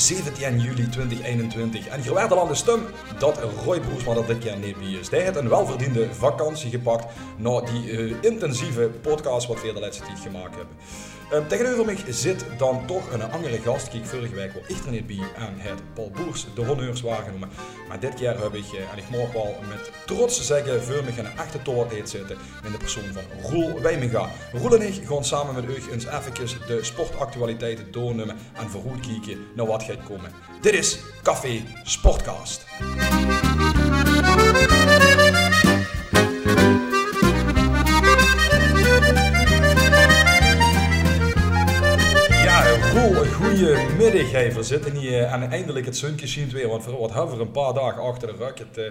zaterdag 17 juli 2021. En je werd al aan de stem dat Roy Broersma dat dit keer niet bij is. Hij heeft een welverdiende vakantie gepakt na die uh, intensieve podcast wat we de laatste tijd gemaakt hebben. Um, tegenover mij zit dan toch een andere gast. Kijk, vorige week wel echt niet bij en het Paul Boers de honneurs waargenomen. Maar dit keer heb ik, en ik mag wel met trots zeggen, voor me een toortheid zitten in de persoon van Roel Wijminga. Roel en ik gaan samen met u eens even de sportactualiteiten doornemen en vooruit kijken naar wat gaat komen. Dit is Café Sportcast. Goedemiddag, hey. we zitten hier en eindelijk het zonnetje zien weer, want wat hebben we een paar dagen achter de rug. Het, uh,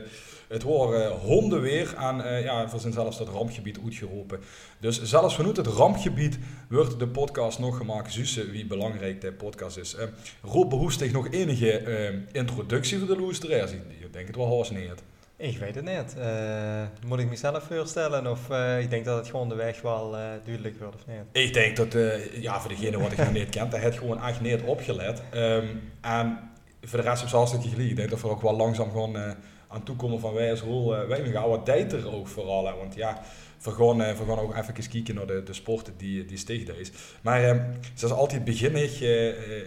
het horen honden weer en uh, ja, we zijn zelfs dat rampgebied uitgeroepen. Dus zelfs vanuit het rampgebied wordt de podcast nog gemaakt, zussen wie belangrijk de podcast is. Uh, Rob behoest nog enige introductie voor de luisteraars? Ik denk het wel haast niet. Ik weet het niet. Uh, moet ik mezelf voorstellen of uh, ik denk dat het gewoon de weg wel uh, duidelijk wordt of niet? Ik denk dat, ja, voor degene wat ik niet kent, dat het gewoon echt niet opgelet. Um, en voor de rest is het gelijk. Ik denk dat we ook wel langzaam gewoon aan toekomen van wij als rol, wij gaan wat tijd er ook vooral. Hè, want ja, we gaan, we gaan ook even kijken naar de, de sporten die, die sticht is. Maar um, zoals altijd begin ik,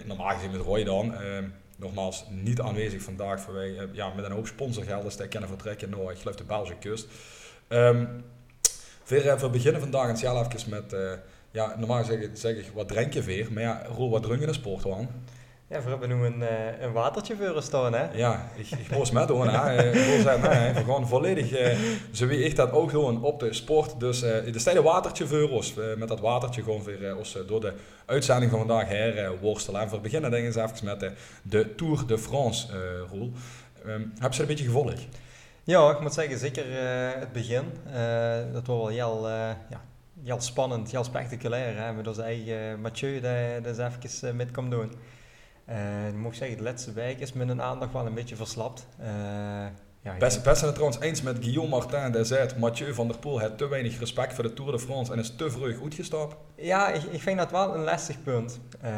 normaal gezien met Roy dan ehm, nogmaals niet aanwezig vandaag vanwege uh, ja, met een hoop sponsorgelden te kunnen vertrekken naar, ik geloof, de Belgische kust. Um, we, beginnen vandaag en zelf even met, uh, ja, normaal zeg, zeg ik, wat drink je weer? Maar ja, Roel, wat drink je in de sport dan? Ja, we hebben nu een, uh, een watertje voor staan, hè? Ja, ik, ik moest met doen, hè. Ik zeggen, nee, we gaan volledig, uh, zo wie ik dat ook doen, op de sport. Dus uh, de stijle watertje voor ons. met dat watertje gewoon weer ons door de uitzending van vandaag her worstelen. En voor beginnen denk ik eens even met de Tour de France, Roel. Um, heb je een beetje gevolgd? Ja, ik moet zeggen, zeker het begin. dat was wel heel, ja, heel spannend, heel spectaculair. Hè? Met onze eigen Mathieu, dat, dat even met komt doen. Uh, ik moet zeggen, de laatste week is mijn aandacht wel een beetje verslapt. Uh, ja, best, best het trouwens eens met Guillaume Martin, die zei Mathieu van der Poel heeft te weinig respect voor de Tour de France en is te vroeg uitgestapt. Ja, ik, ik vind dat wel een lastig punt. Uh,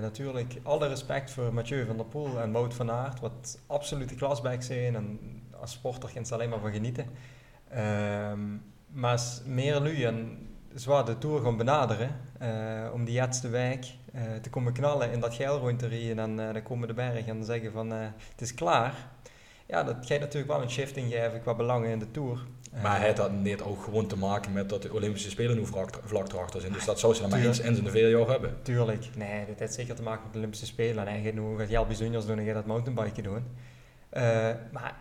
natuurlijk, alle respect voor Mathieu van der Poel en Wout van Aert, wat absolute klasbijk zijn en als sporter kan ze alleen maar van genieten. Uh, maar meer nu en zwaar de Tour gaan benaderen, om die laatste week uh, te komen knallen in dat geilrondje en dan, uh, dan komen de berg en zeggen van uh, het is klaar. Ja, dat geeft natuurlijk wel een shifting geven qua belangen in de Tour. Maar hij had niet ook gewoon te maken met dat de Olympische Spelen nu vlak, erachter zijn. Dus dat zou ze dan maar eens in zijn veel jaar hebben. Tuurlijk. Nee, dat heeft zeker te maken met de Olympische Spelen. En hij gaat nu gaat heel bijzonders doen en gaat dat mountainbiken doen. maar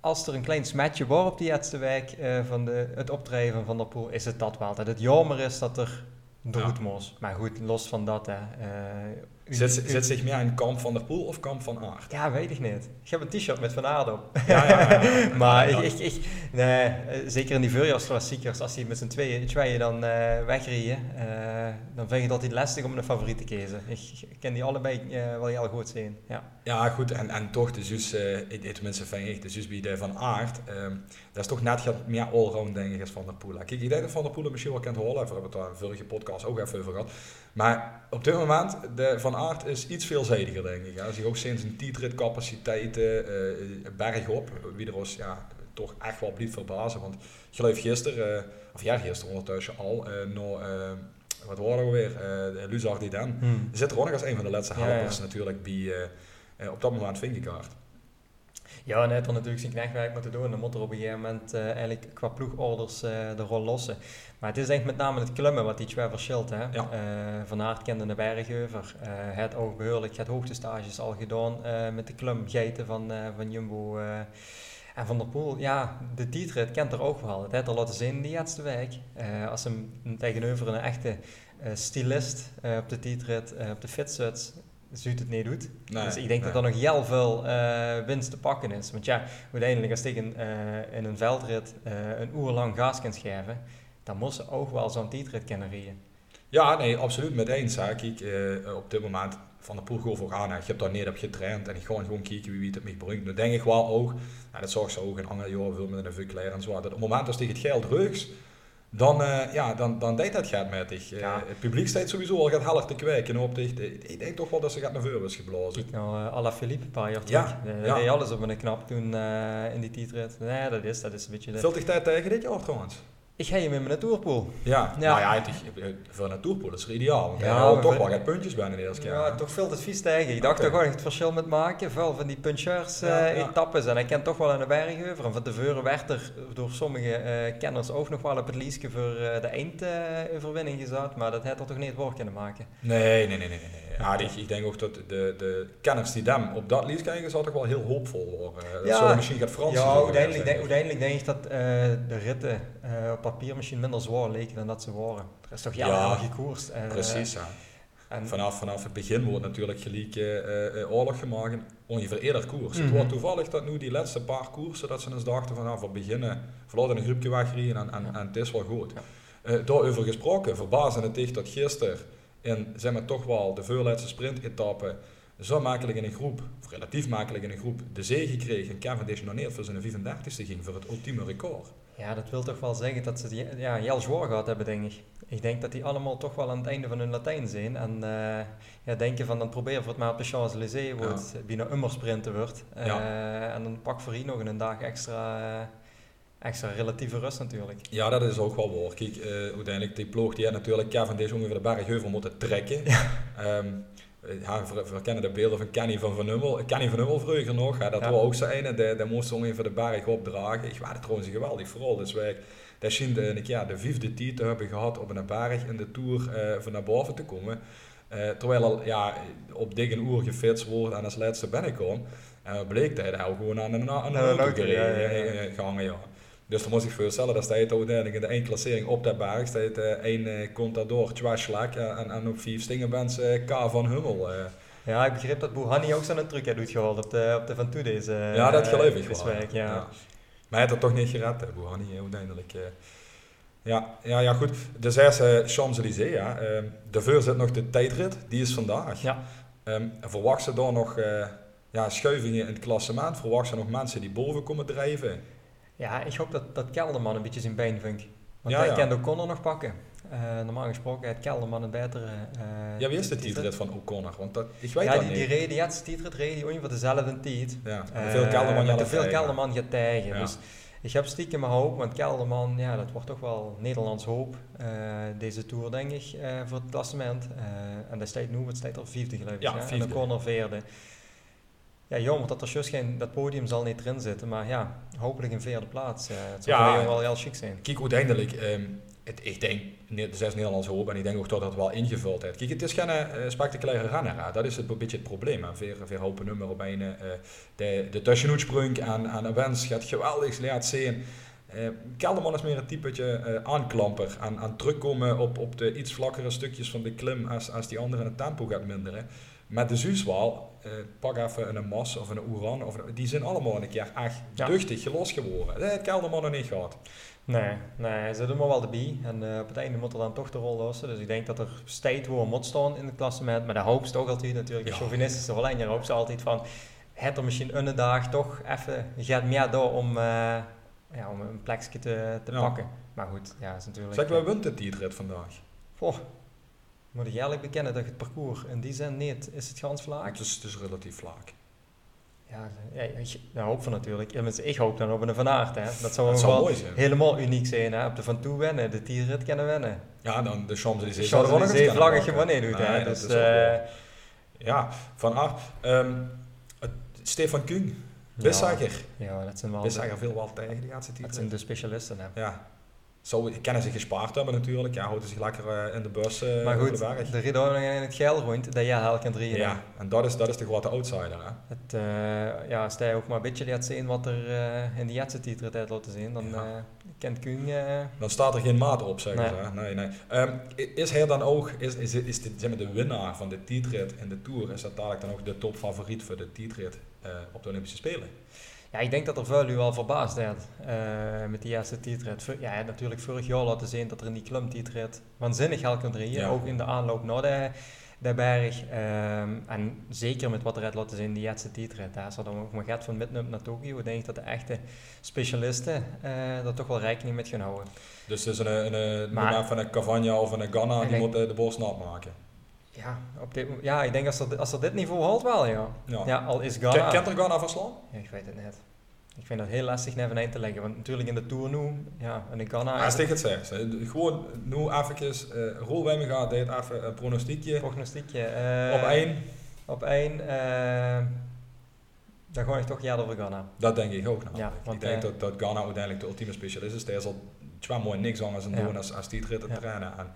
als er een klein smetje wordt op die laatste week van de, het optreden van Van der Poel, is het dat wel. Dat het jammer is dat er Doetmos. Ja. Maar goed, los van dat. Hè, uh, zit, zit zich meer in kamp van der Poel of kamp van Aard? Ja, weet ik niet. Ik heb een t-shirt met Van Aard op. Ja, ja, ja maar ik, ik, ik, nee, eh, zeker in die voorjaarsklassiekers, als die met z'n tweeën, tweeën dan uh, wegrijden, uh, dan vind ik het altijd lastig om een favoriet te kiezen. Ik, ik ken die allebei wel heel goed zien. Ja, ja goed. En, en toch, de zus, tenminste vind ik, de zus bij de Van Aard, ehm, dat is toch net meer allround denk ik als Van der Poel. Kijk, ik denk dat Van der Poel misschien wel kent horen, we hebben het daar in vorige podcast ook even over gehad. Maar op dit moment, de Van Aert is iets veelzijdiger, denk ik. Als je ook sinds een tietritcapaciteiten, uh, berg op, wie er ons ja, toch echt wel blijft verbazen. Want geloof gisteren, uh, of ja, gisteren ondertussen al, uh, nog, wat waren we weer, uh, Luzar Diden. Hmm. Zit er ook nog als een van de laatste helpers ja, ja. natuurlijk bij, op dat moment Vingegaard. Ja, en hij had natuurlijk zijn knechtwerk moeten doen. En dan moet er op een gegeven moment uh, eigenlijk qua ploegorders uh, de rol lossen. Maar het is denk ik met name het klimmen wat iets weer verschilt. Hè? Ja. Uh, van Aert kende de bergeuver. hij had ook behoorlijk het hoogtestages al gedaan met de klimgeiten van, van Jumbo. en Van der Poel, ja, de titre kent er ook wel. Het heeft er laten zien in die laatste week. als hem tegenover een echte stylist op de tietrit, op de fitsuits, Zuid het niet doet. dus ik denk dat er nog heel veel uh, winst te pakken is. Want ja, uiteindelijk als tegen uh, in een veldrit uh, een uur lang gas kan schrijven, dan moet ze ook wel zo'n tijdrit kunnen rijden. Ja, nee, absoluut met eens. Hè. ik op dit moment van de poel voor aan. Je hebt daar niet op getraind en ik ga gewoon kijken wie het mij brengt. Nu denk ik wel ook, nou, dat zag ze ook in andere jaren veel met een vuurkleer en zo, dat op het moment als tegen het geld drugs dan, uh, ja, dan, dan deed dat gaat met. Uh, Het publiek staat sowieso al gaat helder te kwijken op. Ik denk toch wel dat ze gaat naar voren is geblazen. Kijk nou, uh, à la Philippe een paar jaar terug. Ja, de, ja. deed alles op een knap toen in die tijdrit. Nee, dat is, dat is een beetje... Vult zich tijd tegen dit jaar trouwens? Ik ga je met mijn tourpool. Ja, ja. nou ja, voor een tourpool is het ideaal. Want ja, toch wel gaat puntjes bijna de eerste keer. Ja, toch veel het vies tegen. Ik dacht okay. toch wel het verschil met maken. Veel van die punchers uh, etappes. En ik ken toch wel aan de bergheuver. En van tevoren werd er door sommige uh, kenners ook nog wel op het liesje voor uh, de eindoverwinning gezet. Maar dat had er toch niet voor kunnen maken. Nee, nee, nee, nee. nee, Ja, ik, ik, denk ook dat de, de kenners die dan op dat lies krijgen, zal toch wel heel hoopvol worden. Dat ja, misschien gaat Frans. Ja, uiteindelijk denk, uiteindelijk denk ik dat de ritten op papier misschien minder zwaar leken dan dat ze waren. Er is toch jaren gekoerst. En, precies, ja. En vanaf, vanaf het begin wordt natuurlijk gelijk uh, oorlog gemaakt, ongeveer eerder koers. Het mhm. wordt toevallig dat nu die laatste paar koersen, dat ze eens dachten van, nou, we beginnen, verlaten een groepje wegrijden en, en, en het is wel goed. Ja. Uh, daarover gesproken, verbazen het echt dat gisteren in, zeg maar, toch wel de voorlaatste sprint-etappe zo makkelijk in een groep, of relatief makkelijk in een groep, de zege kreeg en Cavendish nog niet voor zijn 35ste ging voor het ultieme record. Ja, dat wil toch wel zeggen dat ze het ja, heel zwaar gehad hebben, denk ik. Ik denk dat die allemaal toch wel aan het einde van hun Latijn zijn. En uh, ja, denken van dan proberen we het maar op de Champs-Élysées, waar het bijna ummersprinten wordt. Uh, en dan pak voor hier nog een dag extra, uh, extra relatieve rust natuurlijk. Ja, dat is ook wel waar. Kijk, uiteindelijk die ploeg die had natuurlijk Cavendish ongeveer de bergheuvel moeten trekken. Ja. Um, ja, we, kennen de beelden van Kenny van Van Nummel. Kenny van Nummel vroeger nog, ja, dat ja. was ook zijn. De, de moest ongeveer de berg opdragen. Ik was trouwens geweldig vooral. Dus wij dat zien de, ja, de vijfde titel hebben gehad op een berg in de Tour uh, van naar boven te komen. Uh, terwijl al ja, op dikke uur gefitst wordt en als laatste binnenkomt. En uh, bleek dat hij gewoon aan een, aan een auto gereden ja. Dus dan moest ik voorstellen dat hij uiteindelijk in de één klassering op dat berg staat één uh, Contador, Twaslak en, en ook vier Stingenbens uh, K van Hummel. Ja, ik begreep dat Bouhanni ook zo'n truc doet gehaald op de, op de Van Toedes. ja, dat geloof ik wel. Ja. ja. Maar hij had het toch niet gered, hè, uiteindelijk. Ja, ja, ja, goed. De zesde Champs-Élysées, ja. De veur zit nog de tijdrit, die is vandaag. Ja. Um, verwacht ze dan nog uh, ja, schuivingen in het klassement? Verwacht ze nog mensen die boven komen drijven? Ja, ik hoop dat, dat Kelderman een beetje zijn been vindt. Want ja, hij ja. kan O'Connor nog pakken. Uh, normaal gesproken heeft Kelderman een betere... Uh, ja, wie is de tijdrit van O'Connor? Want dat, ik weet ja, dat die, niet. die reed, die tijdrit reed die ongeveer dezelfde tijd. Ja, veel Kelderman te veel Kelderman gaat tijgen. Dus ik heb stiekem mijn hoop, want Kelderman, ja, dat wordt toch wel Nederlands hoop. Deze Tour, denk ik, voor het klassement. En dat staat nu, wat staat er? Vijfde geloof ik. Ja? En de corner vierde. Ja, jammer dat er geen, dat podium zal niet erin zitten. Maar ja, hopelijk een vierde plaats. het zou ja, wel heel chic zijn. Kijk, uiteindelijk, um, het, ik denk, de zes Nederlands hoop en ik denk ook dat dat wel ingevuld heeft. Kijk, het is geen uh, spectaculaire renner. Dat is het, een beetje het probleem. Hopen nummer op een. Uh, de, de tussenuitsprong en, en een wens gaat geweldig laat zien. Uh, Kelderman is meer een typetje uh, aanklamper. Aan, aan terugkomen op, op de iets vlakkere stukjes van de klim als, als die andere het tempo gaat minderen. Met de Zuuswaal, uh, pak even een Mas of een Oeran, of, die zijn allemaal een keer echt ja. duchtig gelost geworden. Dat heeft Kelderman nog niet gehad. Nee, nee, ze doen maar wel de bij. En uh, op het einde moet er dan toch de rol lossen. Dus ik denk dat er steeds wel moet staan in het klassement. Maar de hoop is toch altijd natuurlijk, de ja. chauvinistische Hollander hoop ze altijd van... Het er misschien een dag toch even, gaat meer door om, uh, ja, om een plekje te, te ja. pakken. Maar goed, ja, is natuurlijk... Zeg, waar wint het rit vandaag? Goh, moet ik eerlijk bekennen dat het parcours in die zin niet... Is het gans vlak? Het is, het is relatief vlak. Ja, ja ik ja, hoop van natuurlijk. Ik hoop dan op een Van Aert. Hè. Dat zou, dat wel helemaal uniek zijn. Hè. Op de Van Toe winnen, de Tierrit kunnen winnen. Ja, dan de Champs-Élysées. De Champs-Élysées vlaggetje wanneer doet. hè. Dus, uh, ja, Van Aert. Um, Stefan Kuhn, Bissager. Ja, dat zijn wel... Bissager veel wel tegen die laatste Dat zijn de specialisten. Hè. Ja, zou, kennen ze gespaard hebben natuurlijk. Ja, houden zich lekker uh, in de bus uh, Maar goed, de, de rit in het geel rond, dat jij kan drieën. Ja, en dat is, dat is de grote outsider. Hè? Het, uh, ja, als hij ook maar een beetje laat zien wat er in de Jetse titel tijd laten zien, dan ja. kent Kuhn... dan staat er geen maat op, zeggen nee. ze. Nee, nee. Um, is hij dan ook, is, is, is de, zeg maar, de winnaar van de tijdrit in de Tour, is dat dadelijk dan ook de topfavoriet voor de tijdrit op de Olympische Spelen? Ja, ik denk dat er veel u al verbaasd werd uh, met die eerste tijdrit. Ja, natuurlijk vorig jaar laten zien dat er in die klimtijdrit waanzinnig hel kan draaien. Ook in de aanloop naar de de berg. Ehm, en zeker met wat er uit laten zien, die Jetse titel. Daar zal dan ook maar gaat van midden naar Tokio. denk ik dat de echte specialisten uh, daar toch wel rekening mee gaan houden. Dus het is een, een, een van een Cavagna of een Ghana, die moet de borst nat maken. Ja, op dit, ja, ik denk als er, als er dit niveau haalt wel, ja. Ja, al is Ghana... Kent er Ghana verslaan? Ja, ik weet het net. Ik vind dat heel lastig naar eind te leggen. Want natuurlijk in de Tour nu, ja, en ik Ghana... Als ik het zeg, gewoon nu even, uh, Roel Wijmenga deed even een pronostiekje. Pronostiekje. Uh, op één. Op één, uh, dan gooi ik toch ja over Ghana. Dat denk ik ook. Nou. Ja, want, ik denk dat, dat Ghana uiteindelijk de ultieme specialist is. Hij zal twee mooi niks anders aan doen als, als die te trainen. En,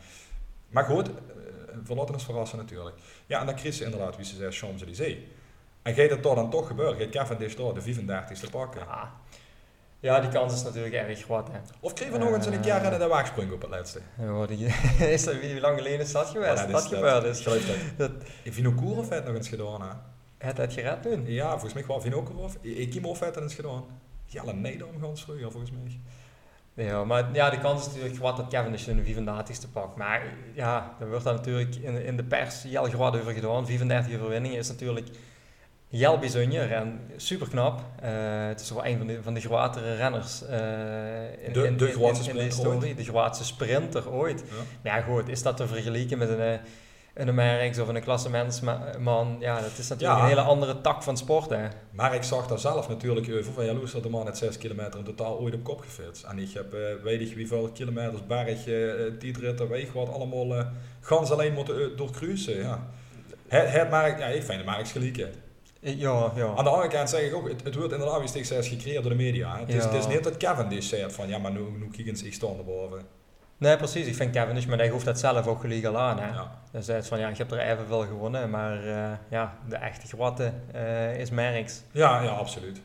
maar goed, verlotten is verrassen natuurlijk. Ja, en dan kreeg ze inderdaad, wie ze zei, Champs-Élysées. En gaat het toch dan toch gebeuren? Gaat Cavendish door de 35ste pakken? Ja. ja, die kans is natuurlijk erg groot. Hè. Of kregen we nog eens een keer in de waagsprong op het laatste? Ja, die, is dat, wie lang geleden is dat geweest? Ja, dat, dat gebeurd is. Dat, dat, Vinokourov heeft nog eens gedaan. Hè? Het het gered toen? Ja, volgens mij wel Vinokourov. Ekimov heeft het eens gedaan. Jelle Nederland gaan vroeger, volgens mij. Ja, maar ja, de kans is natuurlijk wat dat Cavendish de 35ste pakt. Maar ja, er wordt dan natuurlijk in, in de pers heel groot over gedaan. 35 overwinningen is natuurlijk heel bijzonder en super knap. Uh, het is wel een van de, van de grotere renners uh, in, de, in, de, in, in, de historie. Ooit. De grootste sprinter ooit. Ja. Maar ja, goed, is dat te vergelijken met een, eh, een Ameriks of een klassementsman? Ja, dat is natuurlijk een hele andere tak van sport. Hè. Maar ik zag daar zelf natuurlijk over van jaloers dat de man het 6 kilometer in totaal ooit op kop gefietst. En ik heb, uh, weet ik hoeveel kilometers, berg, uh, weet wat, allemaal uh, gans alleen moeten doorcruisen. Ja. Het, het merk, ja, ik vind het merks gelijken. Ja, ja. Aan de andere kant zeg ik ook, het, het wordt inderdaad weer steeds gecreëerd door de media. Het, is, het is niet dat Cavendish zegt van, ja, maar nu, nu kijk ik sta erboven. Nee, precies. Ik vind Cavendish, maar hij hoeft dat zelf ook gelijk aan. Hè. Ja. Dus hij van, ja, ik heb er evenveel gewonnen, maar uh, ja, de echte grote uh, is Merckx. Ja, ja, absoluut.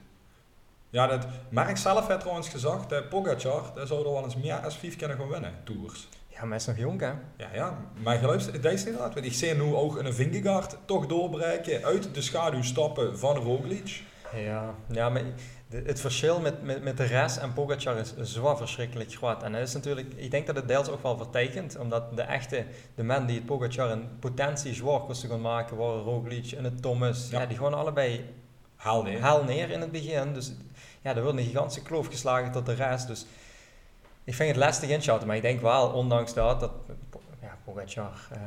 Ja, dat, Merckx zelf heeft trouwens gezegd, dat Pogacar, dat zou er wel eens meer als vijf kunnen gaan winnen, Tours. Ja, maar hij is nog jong, hè? Ja, ja. Maar geluisterd, dat is inderdaad. Want ik zie nu ook een Vingegaard toch doorbreken, uit de schaduw stappen van Roglic. Ja, ja maar het verschil met, met, met de rest en Pogacar is zo verschrikkelijk groot. En dat is natuurlijk, ik denk dat het deels ook wel vertekent, omdat de echte, de men die het Pogacar een potentie zwaar kosten gaan maken, waren Roglic en het Thomas, ja. die gewoon allebei haal neer. haal neer in het begin. Dus ja, er wordt een gigantische kloof geslagen tot de rest. Dus ik vind het lastig inschatten, maar ik denk wel, ondanks dat, dat ja, Pogacar uh,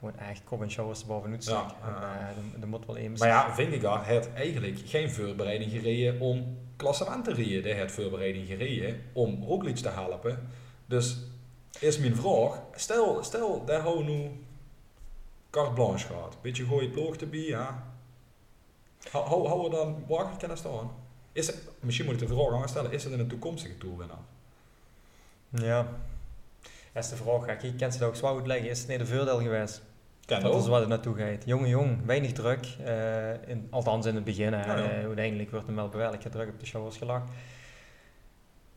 gewoon echt kop en showers bovenuit staan. Ja, uh, moet wel even... Maar ja, Vingegaard heeft eigenlijk geen voorbereiding gereden om klassement te rijden. Hij heeft voorbereiding gereden om Roglic te helpen. Dus is mijn vraag, stel, stel dat hij nu carte blanche gaat, beetje gooi ploeg erbij, ja. Hou, hou we dan wakker kunnen staan? Is misschien moet ik de vraag aan stellen, is het in een toekomstige toerwinnaar? Ja. Dat is de vraag. Ik ken ze dat ook zwaar uitleggen. Is het niet een voordeel geweest? Dat is wat het naartoe gaat. Jonge jong, weinig druk. Uh, in, althans in het begin. Ja, ja. Uh, uiteindelijk wordt hem wel bewerkelijk druk op de show was gelakt.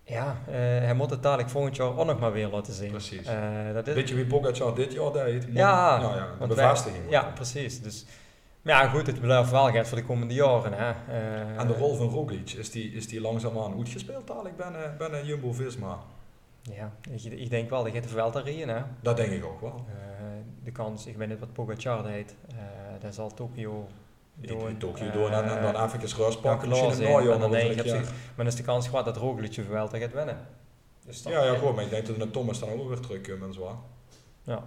Ja, uh, hij moet het dadelijk volgend jaar ook nog maar weer laten zien. Precies. dat is... Weet je wie Pogacar dit jaar deed? Ja, nou ja, de bevestiging. ja, precies. Dus, maar ja, goed, het blijft wel gaat voor de komende jaren. Hè. en de rol van Roglic, is die, is die langzaamaan goed gespeeld dadelijk binnen, binnen Jumbo-Visma? Ja, ik, ik denk wel, dat gaat er wel. Hè. Dat denk ik ook wel. De kans, ik weet niet wat Pogacar heet, uh, dat zal Tokio. In Tokio doen en, en dan rust pakken. Ja, misschien een ja. maar dan is de kans groot dat Roglic je te gaat winnen. Dus ja, ja, goed, maar ik denk dat de Thomas dan ook weer terugkomen en zo. Ja.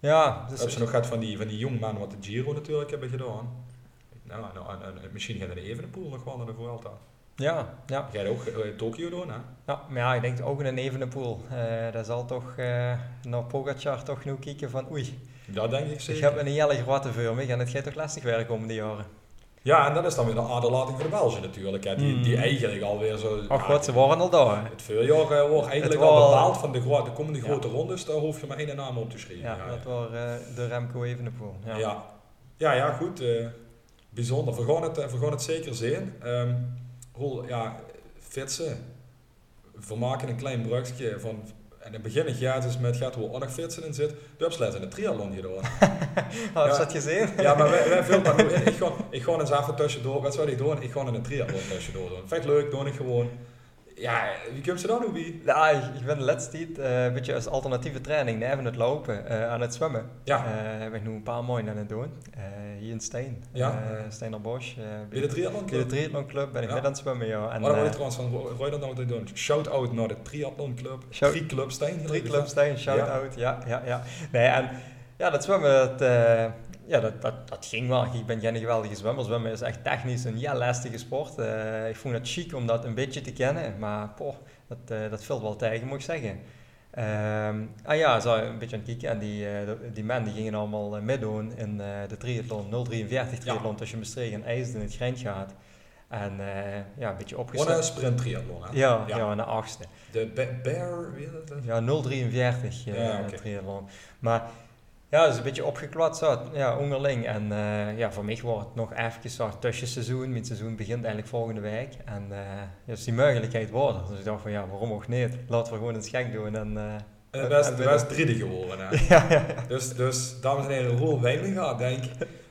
Ja, dus hebben ze nog gehad van die, van die jongman wat de Giro natuurlijk hebben gedaan. Nou, nou en, en, misschien gaan de Evenepoel nog wel naar de Vuelta. Ja, ja. Jij ook uh, Tokio doen, hè? Ja, maar ja, ik denk ook in een Evenepoel. Uh, dat zal toch uh, naar Pogacar toch nu kijken van oei. Dat denk ik zeker. Ik heb een hele grote voor me en het gaat toch lastig werken komende jaren. Ja, en dat is dan weer een aderlating voor de Belgen natuurlijk. Hè, die, die hmm. eigenlijk alweer zo... Ach wat, ze waren al daar. Het voorjaar wordt eigenlijk al bepaald van de, de komende grote rondes. Daar hoef je maar één naam op te schrijven. Ja, dat was de Remco Evenepoel. Ja, ja, ja, ja goed. bijzonder. We gaan, het, we gaan het zeker zien. Um, rol, ja, fietsen. We maken een klein brugje van. En in het begin jaar dus met gaat hoe nog fietsen in zit. Opsluit in de triathlon gedaan. Had je dat gezien? Ja, maar wij, wij veel dat. Ik ga, ik ga eens even tussendoor. Wat zou ik doen? Ik ga in een triathlon tussendoor doen. Vind leuk, doe ik gewoon. Ja, wie komt ze dan, Obi? Ja, ik, ben de laatste tijd een beetje als alternatieve training neven het lopen, uh, aan het zwemmen. Ja. Heb ik nu een paar mooie aan het doen. hier in Steen. Ja. Bij de triathlon club? Bij de triathlon club ben ik ja. met aan het zwemmen, ja. En, Waar word je trouwens van, Roy dat nou te doen? Shout-out naar de triathlon club. Shout Club Steen. Drie Club Steen, shout-out, ja. ja, ja, Nee, en ja, dat zwemmen, dat ja, dat, dat, dat ging wel. Ik ben geen geweldige zwemmer. Zwemmen is echt technisch een ja, lastige sport. Uh, ik vond het chic om dat een beetje te kennen, maar poh, dat, uh, dat valt wel tegen, moet ik zeggen. Um, ah ja, zo een beetje aan het kijken. En die, uh, die men die gingen allemaal meedoen in de triathlon, 043 triathlon ja. tussen Maastricht en IJsden in het Grijnt gaat. En ja, een beetje opgezet. een sprint triathlon, hè? Ja, ja. ja, de achtste. De Bear, wie is dat? Ja, 043 ja, okay. triathlon. Maar ja, is een beetje opgeklad zo, ja, onderling. En uh, ja, voor mij wordt het nog even zo tussenseizoen. Mijn seizoen begint eigenlijk volgende week. En uh, dus die mogelijkheid wordt Dus ik dacht van ja, waarom ook niet? Laten we gewoon het gek doen. En, uh, en best, best drie geworden. Hè? ja, ja, Dus, dus, dames en heren, Roel Wijnlinga, denk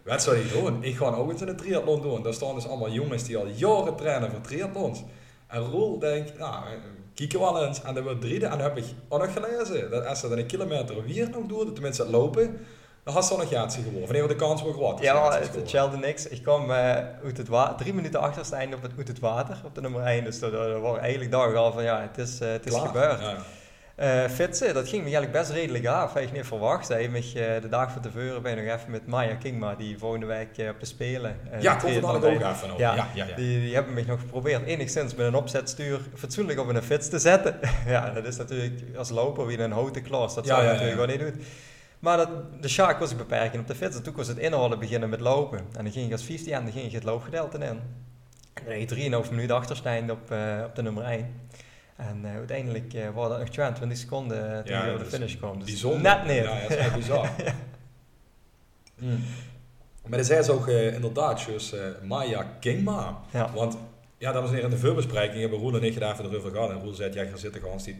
wat zou ik doen? Ik ga ook eens in een triathlon doen. Daar staan dus allemaal jongens die al jaren trainen voor triathlons. En Roel denkt, nou, kijken wel eens. En dan wordt drie, en dan heb ik ook nog gelezen. Dat als ze dan een kilometer weer nog doen, tenminste het lopen, dan had ze nog jaartje geworden. Wanneer de kans wel groot Ja, het hetzelfde niks. Ik kwam uh, uit het water, drie minuten achter op het, uit het water, op de nummer 1. Dus dat, dat was eigenlijk dag al van, ja, het is, uh, het is gebeurd. Ja. Uh, fietsen, dat ging me eigenlijk best redelijk af. Had ik niet verwacht. Hij me uh, de dag van tevoren ben ik nog even met Maya Kingma, die volgende week uh, op de Spelen. ja, ik had ook even over. Ja, ja, ja, Die, die hebben me nog geprobeerd enigszins met een opzetstuur fatsoenlijk op een fiets te zetten. ja, dat is natuurlijk als loper wie een houten klas. Dat zou je natuurlijk gewoon niet doen. Maar dat, de Shark was ik beperken op de fiets. En toen was het inhouden beginnen met lopen. En dan ging ik als 15 en dan ging ik het loopgedeelte in. En dan ging je 3,5 minuten achterstand op, op de nummer 1. En uh, uiteindelijk uh, waren dat nog 22 seconden toen ja, je over de finish kwam. Dus bijzonder. net niet. Ja, dat is echt bizar. mm. Maar dat zei ze ook uh, inderdaad, dus Maya Kingma. Ja. Want, ja, dames en heren, in de voorbespreking hebben Roel en ik daar even erover gehad. En Roel zei, ja, je zit gewoon die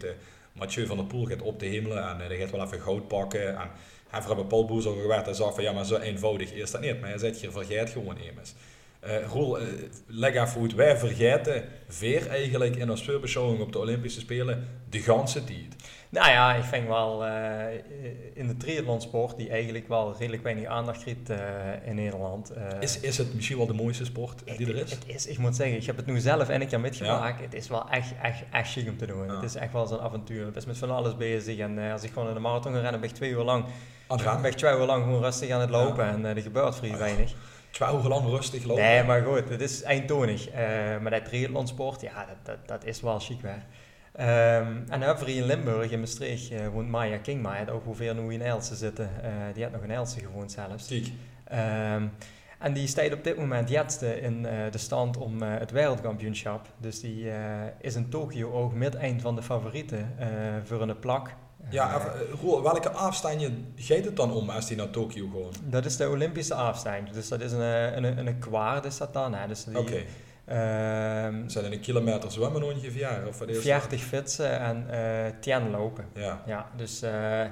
Mathieu van der Poel gaat op de hemelen en hij gaat wel even goud pakken. En hij hebben Paul Boes al gewerkt en zag van, ja, maar zo eenvoudig is dat niet. Maar hij zegt, je vergeet gewoon eens. Uh, Roel, uh, leg even uit. Wij vergeten veer eigenlijk in ons voorbeschouwing op de Olympische Spelen de ganse tijd. Nou ja, ik vind wel uh, in de triathlonsport, die eigenlijk wel redelijk weinig aandacht krijgt in Nederland. is, is het misschien wel de mooiste sport die er is? Het is, ik moet zeggen, ik heb het nu zelf en ik heb metgemaakt. Ja. Het is wel echt, echt, echt chic om te doen. Het is echt wel zo'n avontuur. Het is met van alles bezig. En als ik gewoon in de marathon ga rennen, ben ik twee uur lang, ben ik twee uur lang gewoon rustig aan het lopen. En er gebeurt vrij weinig. Twee uur lang rustig lopen. Nee, maar goed, het is eindtonig. Uh, maar dat triathlonsport, ja, dat, dat, dat, is wel chic hè. Um, en dan in Limburg, in Maastricht, uh, woont Maya Kingma. Hij ook ongeveer nu in Elsen zitten. Uh, die had nog in Elsen gewoond zelfs. Um, en die staat op dit moment jetste in uh, de stand om het wereldkampioenschap. Dus die is in Tokio ook met eind van de favorieten voor een plak. Ja, uh, welke afstand gaat het dan om als die naar Tokio gewoon? Dat is de Olympische afstand. Dus dat is een, eh, een, een, een kwaad is dat dan. Dus Oké. Okay. Um, Zijn er een kilometer zwemmen ongeveer? Of 40 fietsen en uh, 10 lopen. Ja. ja dus, uh,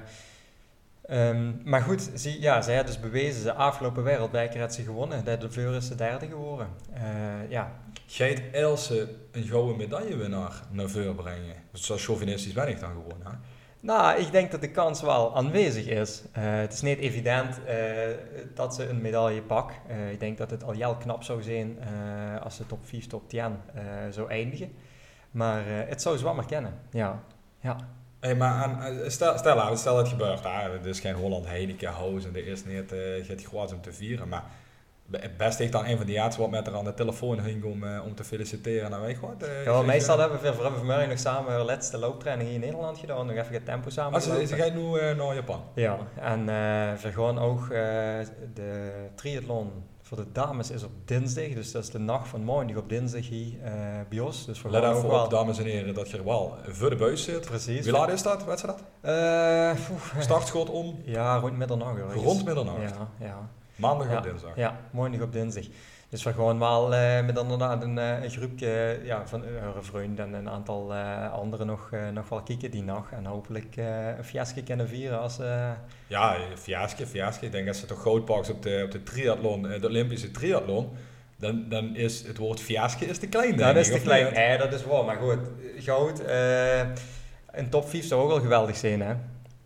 um, maar goed, zie, ja, zij had dus bewezen, de afgelopen wereldbeker had ze gewonnen. De Veur is de derde geworden. Uh, ja. Gaat Else een gouden medaillewinnaar naar voren brengen? Zo chauvinistisch ben ik dan gewoon, hè? Nou, ik denk dat de kans wel aanwezig is. Uh, het is niet evident uh, dat ze een medaille pak. Uh, ik denk dat het al heel knap zou zijn als ze top 5, top 10 zou eindigen. Maar het zou wel maar kennen, ja. ja. Hey, maar aan, stel, stel, stel het gebeurt. Het is geen Holland Heineken House en er is niet uh, groot om te vieren. Maar best heeft dan een van die artsen wat met haar aan de telefoon ging om, uh, om te feliciteren. Nou, weet? Uh, ja, meestal hebben we voor vanmorgen nog samen de laatste looptraining hier in Nederland gedaan. Nog even het tempo samen ah, ze, ze gaat nu uh, naar Japan? Ja, en we gaan ook de triathlon voor de dames is op dinsdag. Dus dat is de nacht van maandag op dinsdag hier bij ons. Dus Let even op, wel... dames en heren, dat je er wel voor de buis zit. Precies. Wie laat is dat? Weet ze dat? Startschot om? Ja, rond middernacht. Rond middernacht? Ja, ja. Maandag op dinsdag? Ja, maandag op dinsdag. Dus we gaan wel uh, met inderdaad een, een groepje ja, van uh, vrienden en een aantal anderen nog, nog wel kijken die nacht. En hopelijk een fiasco kunnen vieren als... Ja, fiasco, fiasco. Ik denk dat ze toch goud pakken op de, op de triathlon, de Olympische triathlon. dan, dan is het woord fiasco is te klein. Dat is te klein. Nee, dat is waar. Maar goed, goud. Een top 5 zou ook wel geweldig zijn, hè?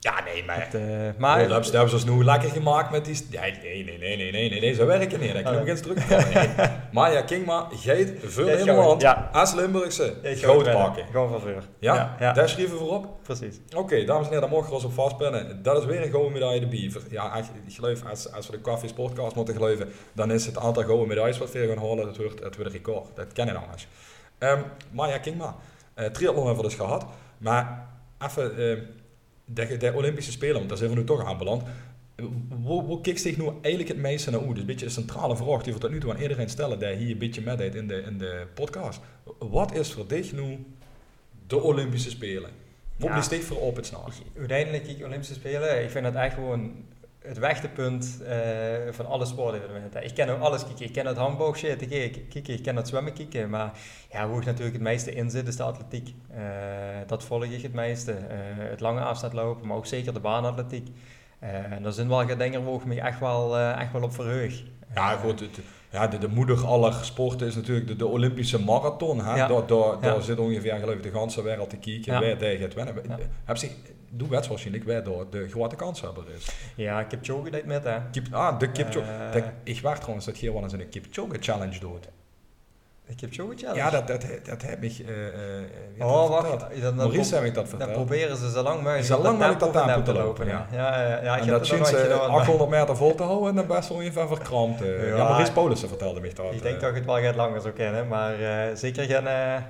Ja, nee, maar... Het, uh, maar oh, dat hebben ze nu lekker gemaakt met die... Ja, nee, nee, nee, nee, nee, nee, nee, zo werken niet. Dat kan ik eens druk nee. Maar ja, Kingma, geit, veel in land. Ja. Als Limburgse, goud pakken. Gewoon van vuur. Ja? ja, ja. daar schrijven we voorop. Precies. Oké, dames en heren, daar mogen we ons op vastpinnen. Dat is weer een gouden medaille de bier. Ja, ik geloof, als, als we de Coffee Sportcast moeten geloven, dan is het aantal gouden medailles wat we gaan halen, dat wordt het weer record. Dat ken je anders. Um, maar ja, Kingma, uh, triathlon hebben we dus gehad. Maar even... Uh, de, de Olympische Spelen, want daar zijn we nu toch aanbeland. Waar kijkt zich nu eigenlijk het meeste naar? Dus een beetje een centrale vraag die we tot nu toe aan iedereen stellen, die hier een beetje met in de, in de podcast. Wat is voor dich nu de Olympische Spelen? Wat ja, voor op het snel? Uiteindelijk, de Olympische Spelen, ik vind dat echt gewoon het wegtepunt uh, van alle sportevenementen. Ik ken ook alles kijken. Ik ken het handboogshit kijken, ik ken het zwemmen kijken. Maar ja, hoe ik natuurlijk het meeste in zit, is de atletiek. Uh, dat volg ik het meeste. Uh, het lange afstand lopen, maar ook zeker de baanatletiek. en dat zijn wel dingen waar ik me echt wel, echt wel op verheug. Ja, goed. Het, ja, de, de moeder aller sporten is natuurlijk de, de Olympische marathon. Hè? Ja. Daar, daar, daar zit ongeveer geloof ik, de hele wereld te kijken. Ja. Wij tegen het winnen. Heb zich doe wet waarschijnlijk wij door de grote kanshebber is. Ja, Kipchoge deed met hè. Kip, ah, de Kipchoge. Uh, ik wacht trouwens dat hier wel eens een Kipchoge challenge doet. Ik heb zo challenge. Ja, dat, dat, dat heb ik. Uh, uh, oh, wacht. Dan, Maurice heb ik dat verteld. Dan proberen ze zo lang mogelijk zo lang mogelijk dat tempo te lopen. Ja, ja, ja, ja en dat zien ze 800 meter vol te houden en dan best wel even verkrampt. Uh, ja, ja, Maurice Polissen vertelde me dat. Ik denk dat ik het wel gaat langer zou kennen, maar zeker geen,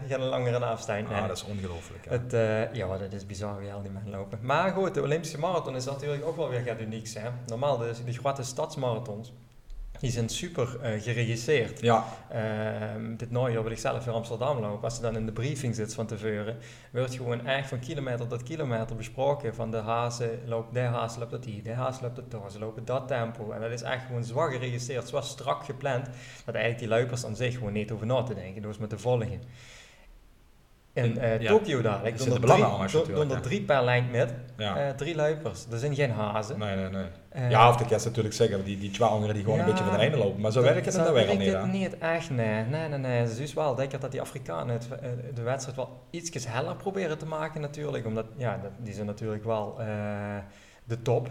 geen langere afstand. Ah, dat is ongelooflijk. Het, ja, dat is bizar wie al die mensen lopen. Maar goed, de Olympische marathon is natuurlijk ook wel weer gaat uniek. Hè? Normaal, de, de grote stadsmarathons die zijn super uh, geregisseerd. Ja. Uh, dit najaar wil ik zelf weer Amsterdam lopen. Als je dan in de briefing zit van tevoren, wordt gewoon echt van kilometer tot kilometer besproken. Van de hazen loopt, de hazen loopt dat hier, de hazen loopt dat daar, ze lopen dat tempo. En dat is echt gewoon zwaar geregisseerd, zwaar strak gepland, dat eigenlijk die luipers aan zich gewoon niet over na te denken, dus met te volgen in uh, ja. Tokio dadelijk. Doen er, drie, doen er drie per lijn met, ja. uh, drie luipers. Er zijn geen hazen. Nee, nee, nee. Uh, ja, of de kerst natuurlijk zeggen, die, die twaalferen die gewoon ja, een beetje van de einde lopen. Maar zo werkt het in de wereld niet. het niet echt, nee. Nee, nee, nee. Het is wel denk ik dat die Afrikanen het, de wedstrijd wel ietsjes heller proberen te maken natuurlijk. Omdat, ja, die zijn natuurlijk wel de top.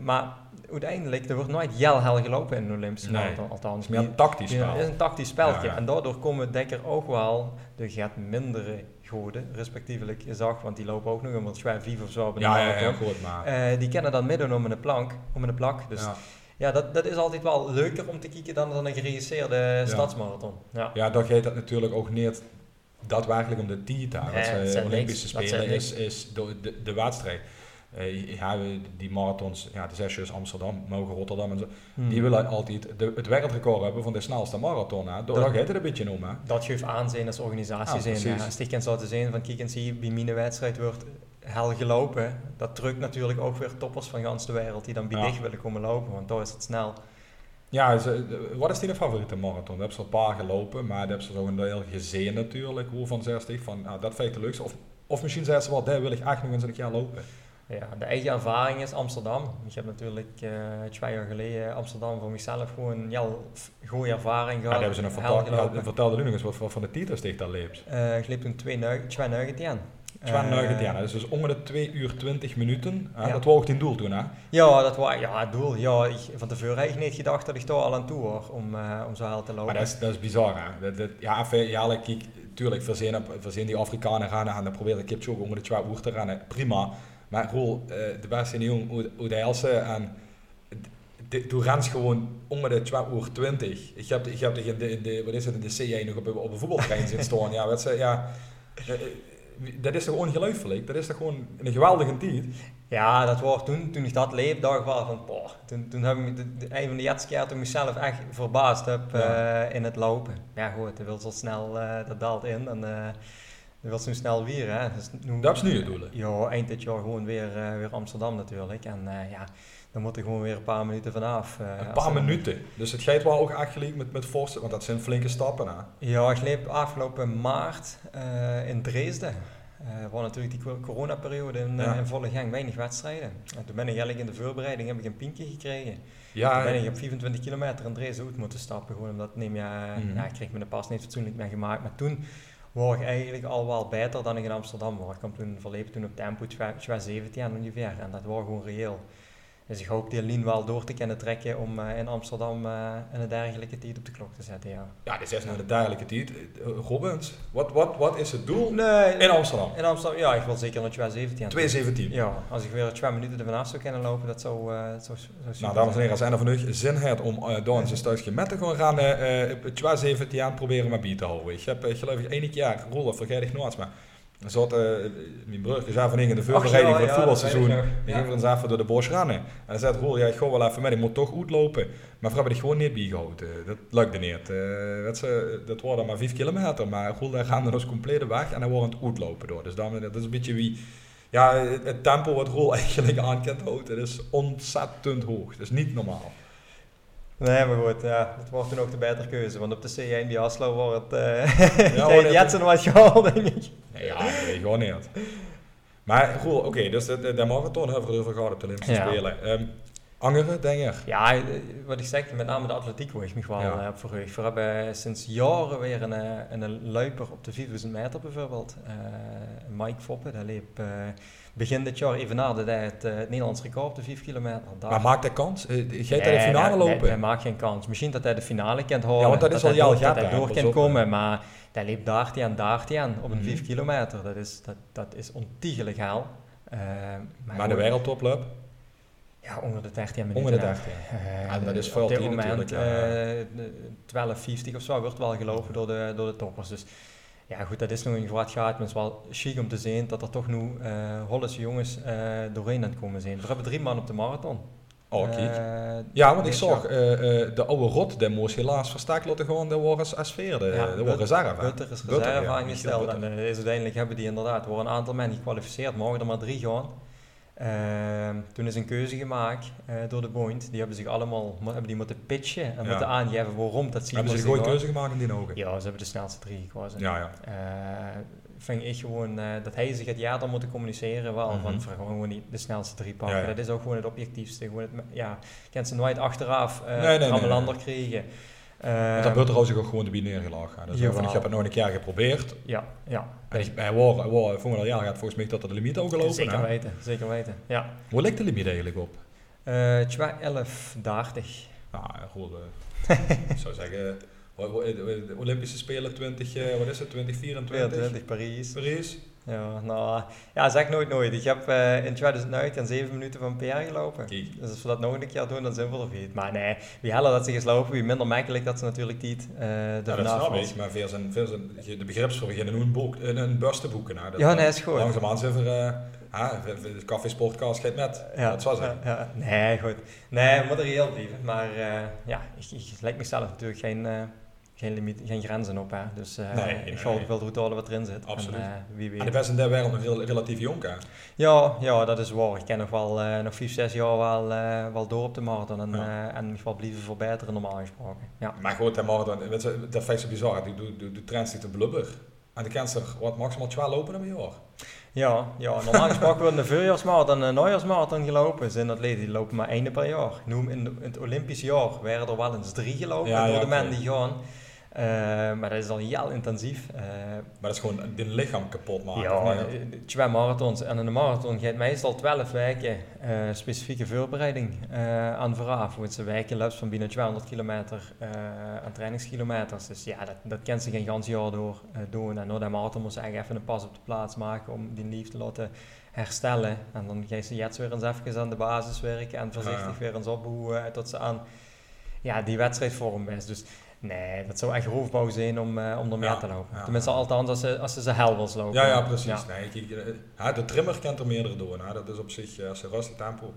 maar uiteindelijk, er wordt nooit jel hel gelopen in een Olympische nee. althans. Het is meer een tactisch spel. Het is een tactisch speltje. En daardoor komen Dekker ook wel de gaat mindere goden, respectievelijk zag, want die lopen ook nog een schwer vief of zo. Ja, ja, ja, goed, maar... Uh, die kennen dan midden om een plank, om een plak. Dus ja. ja, dat, dat is altijd wel leuker om te kijken dan, dan een geregisseerde stadsmarathon. Ja, ja dan gaat het natuurlijk ook niet daadwerkelijk om de data. Nee, wat Olympische Spelen is, is de, de, de wedstrijd. Uh, ja, die marathons, ja, de zesjes Amsterdam, mogen Rotterdam en zo, hmm. die willen altijd de, het wereldrecord hebben van de snelste marathon. Hè. Daar gaat het een beetje om. Hè. Dat geeft aanzien als organisatie ja, zijn. Zou te zijn van kijk eens hier, bij mijn wedstrijd wordt hel gelopen. Dat drukt natuurlijk ook weer toppers van gans de wereld die dan bij ja. willen komen lopen, want daar is het snel. Ja, wat is die favoriete marathon? Daar hebben ze een paar gelopen, maar daar hebben ze zo een deel gezien natuurlijk. Hoe van 60 van, nou, dat vind ik de leukste. Of, of misschien zeggen ze wel, daar wil ik echt nog eens een keer lopen. Ja, de eigen ervaring is Amsterdam. Ik heb natuurlijk uh, twee jaar geleden Amsterdam voor mezelf gewoon ja, goede ervaring gehad. Ja, hebben ze nog verteld, ja, vertelde nu nog eens wat van de titels tegen dat leept. Uh, ik liep toen 2 nuggeten. 2 nuggeten, dat is dus ongeveer de 2 uur 20 minuten. Ja. Dat was ook in doel toen, hè? Ja, dat was ja, het doel. Ja, ik, van tevoren heb ik niet gedacht dat ik daar al aan toe hoor, om, uh, om zo hard te lopen. Maar dat is, dat is bizar, hè? Dat, dat, ja, even, ja, kijk, tuurlijk, verzin, die Afrikanen gaan en dan probeert de Kipchoge onder de 2 uur te rennen. Prima. Maar Roel, uh, de beste jong, hoe de Else en toen rent gewoon onder de 2 uur 20. Ik heb, ik heb in de, in de, wat is het, in de CJ nog op, op een voetbaltrein zitten staan. Ja, wat ja, eh, dat is toch ongelooflijk? Dat is toch gewoon een geweldige tijd? Ja, dat was toen, toen ik dat leef, dacht ik wel van, boah, toen, toen heb ik de, de, een van de jetskiën toen mezelf echt verbaasd heb ja. uh, in het lopen. Ja goed, dat wil zo snel, uh, dat daalt in en... Uh, dat wil nu snel weer, hè. Dus nu, dat is nu je doelen? Ja, eind dit jaar gewoon weer, uh, weer Amsterdam natuurlijk. En uh, ja, dan moet er gewoon weer een paar minuten vanaf. Uh, een paar minuten? Dus het gaat wel ook echt met, met forse, want dat zijn flinke stappen, hè? Ja, ik liep afgelopen maart in Dresden. Uh, was natuurlijk die coronaperiode in, ja. in volle gang, weinig wedstrijden. En toen ben ik eigenlijk in de voorbereiding heb ik een pinkje gekregen. Ja, toen ben ik op 25 kilometer in Drees uit moeten stappen, gewoon omdat neem je, mm ja, ik kreeg me de pas niet fatsoenlijk meer gemaakt. Maar toen was eigenlijk al wel beter dan ik in Amsterdam was. Ik kwam toen verlepen toen op tempo 17 ongeveer en dat was gewoon reëel. Dus ik hoop die Lien wel door te kunnen trekken om uh, in Amsterdam uh, een dergelijke tijd op de klok te zetten. Ja, ja dit is nou de dergelijke tijd. Uh, Robbins, wat, wat, wat is het doel nee, in Amsterdam? In Amsterdam, ja, ik wil zeker naar 217. 217? Ja, als ik weer twee minuten er vanaf zou kunnen lopen, dat zou, uh, zou, zou Nou, dames en heren, als een van u zin heeft om uh, door een stukje met te gaan gaan, uh, 217 proberen met bier te houden. Ik heb geloof ik één jaar, Rolf, vergeet ik nooit, maar zat, mijn broer is van in de voorbereiding voor het voetbalseizoen. Die ging ons even door de bos rennen. En hij zei, hoor, ja, ik ga wel even met, ik moet toch goed lopen. Maar we hebben het gewoon niet bijgehouden. Dat lukte niet. Dat, ze, dat wordt maar 5 kilometer, maar goed, daar gaan we dus compleet weg en dan wordt het goed lopen door. Dus dan, dat is een beetje wie... Ja, het tempo wat Rol eigenlijk aan kan houden, dat is ontzettend hoog. Dat is niet normaal. Nee, maar goed, ja, het wordt toen ook de betere keuze. Want op de C1 die Aslo wordt uh, ja, Jetsen wat gehaald, denk ik. Nee, ja, nee, gewoon niet. Maar goed, oké, okay, dus de, de marathon hebben we erover gehad op de Olympische ja. Spelen. Um, Angeren, denk je? Ja, eh, wat ik zeg, met name de atletiek waar ik me wel ja. op verheugd. We hebben sinds jaren weer een, eh, een, luiper op de 4000 meter bijvoorbeeld. Uh, Mike Foppen, dat liep uh, begin dit jaar even na hij het, het Nederlands record op de 5 kilometer. Daar. Maar maakt hij kans? Gaat hij de finale lopen? Nee, hij maakt geen kans. Misschien dat hij de finale kent houden. Ja, want dat is al jouw Dat hij door kan komen, maar hij liep daar en daar aan op een mm 5 kilometer. Dat is, dat, dat is ontiegelijk haal. maar, maar de wereldtoplub? Ja, onder de 13 minuten. Onder de 13. Uh, ja, dat is veel Op dit moment uh, eh, 12,50 of zo wordt wel gelopen door de, door de toppers. Dus ja, goed, dat is nog een groot gaat. Maar het is wel chic om te zien dat er toch nu uh, Hollandse jongens uh, doorheen aan het komen zijn. We hebben drie man op de marathon. Oh, kijk. ja, want ik zag de oude rot demo's helaas verstak laten gewoon de worden als vierde. Ja, reserve. Butter is reserve aangesteld. En is uiteindelijk hebben die inderdaad, er worden een aantal mensen gekwalificeerd, mogen er maar drie gaan. Uh, toen is een keuze gemaakt uh, door de Boeing. Die hebben zich allemaal hebben die moeten pitchen en ja. moeten aangeven waarom dat zien. Hebben ze een goede keuze gemaakt in die ogen? Ja, ze hebben de snelste drie gekozen. Ja, ja. Uh, vind ik gewoon uh, dat hij zich het jaar dan moet communiceren wel. Mm -hmm. Van gewoon niet de snelste drie pakken. Ja. Dat is ook gewoon het objectiefste. Gewoon het, ja, kan ze nooit achteraf uh, nee, nee, nee. Uh, dat wordt er ook gewoon de binaire laag gaan. Dus ik heb het nog een keer geprobeerd. Ja, ja. En bij War, War volgend jaar gaat volgens mij dat de limiet ook gelopen. Zeker hè? weten, zeker weten. Ja. Hoe ligt de limiet eigenlijk op? Uh, 1130. Nou, goed. ik zou zeggen, de Olympische Spelen 20, uh, wat is het, 2024? 20 Parijs. Parijs. Ja, nou, ja, zeg nooit nooit. Ik heb uh, in 2009 en 7 minuten van PR gelopen. Kijk. Dus als we dat nog een keer doen, dan zijn we er niet. Maar nee, wie heller dat ze eens lopen, wie minder makkelijk dat ze natuurlijk niet uh, de ja, dat snap ik, maar veel zijn, veel zijn, de begripsvorm beginnen nu een, boek, een, een bus te boeken. Nou, dat, ja, nee, is goed. Langzaamaan zijn we... Uh, Ah, koffiesportcast gaat met. Ja, dat was het. Ja, nee, goed. Nee, we moeten reëel blijven. Maar uh, ja, ik, ik lijkt mezelf natuurlijk geen, uh, geen, limiet, geen grenzen op. Hè. Dus uh, nee, ik ga nee. wel goed houden wat erin zit. Absoluut. En, uh, wie weet. En de best in der wereld nog heel, relatief jong, hè? Ja, ja, dat is waar. Ik ken nog wel uh, nog 5, 6 jaar wel, wel door op de marathon en, ja. en nog wel blijven verbeteren normaal gesproken. Ja. Maar goed, de marathon, dat is zo bizar. De, de, de, de trend zit te blubber. En de cancer wat maximaal 12 lopen in een jaar. Ja, ja normaal gesproken worden de voorjaarsmarathon en de najaarsmarathon gelopen. Zijn atleten die lopen maar één per jaar. Noem in, de, in, het Olympisch jaar werden er wel eens drie gelopen ja, door ja, de okay. mensen die gaan. Uh, maar dat is al heel intensief. Uh, maar dat is gewoon het lichaam kapot maken. Ja, twee marathons. En in een marathon gaat meestal 12 weken uh, specifieke voorbereiding aan vooraf. Want ze wijken van binnen 200 kilometer aan trainingskilometers. Dus ja, dat, dat kent ze geen gans jaar door doen. En door de marathon moet ze eigenlijk even een pas op de plaats maken om die lief te laten herstellen. En dan ga je ze jetzt weer eens even aan de basis werken en voorzichtig ja. weer eens opbouwen tot ze aan ja, die wedstrijdvorm is. Dus Nee, dat zou echt roofbouw zijn om, uh, om er meer ja, te lopen. Ja, Tenminste, althans als ze, als ze, ze helwels lopen. Ja, ja precies. Nee, kijk, uh, de trimmer kent er meerdere door. Nou, dat is op zich uh, als rustig tempo.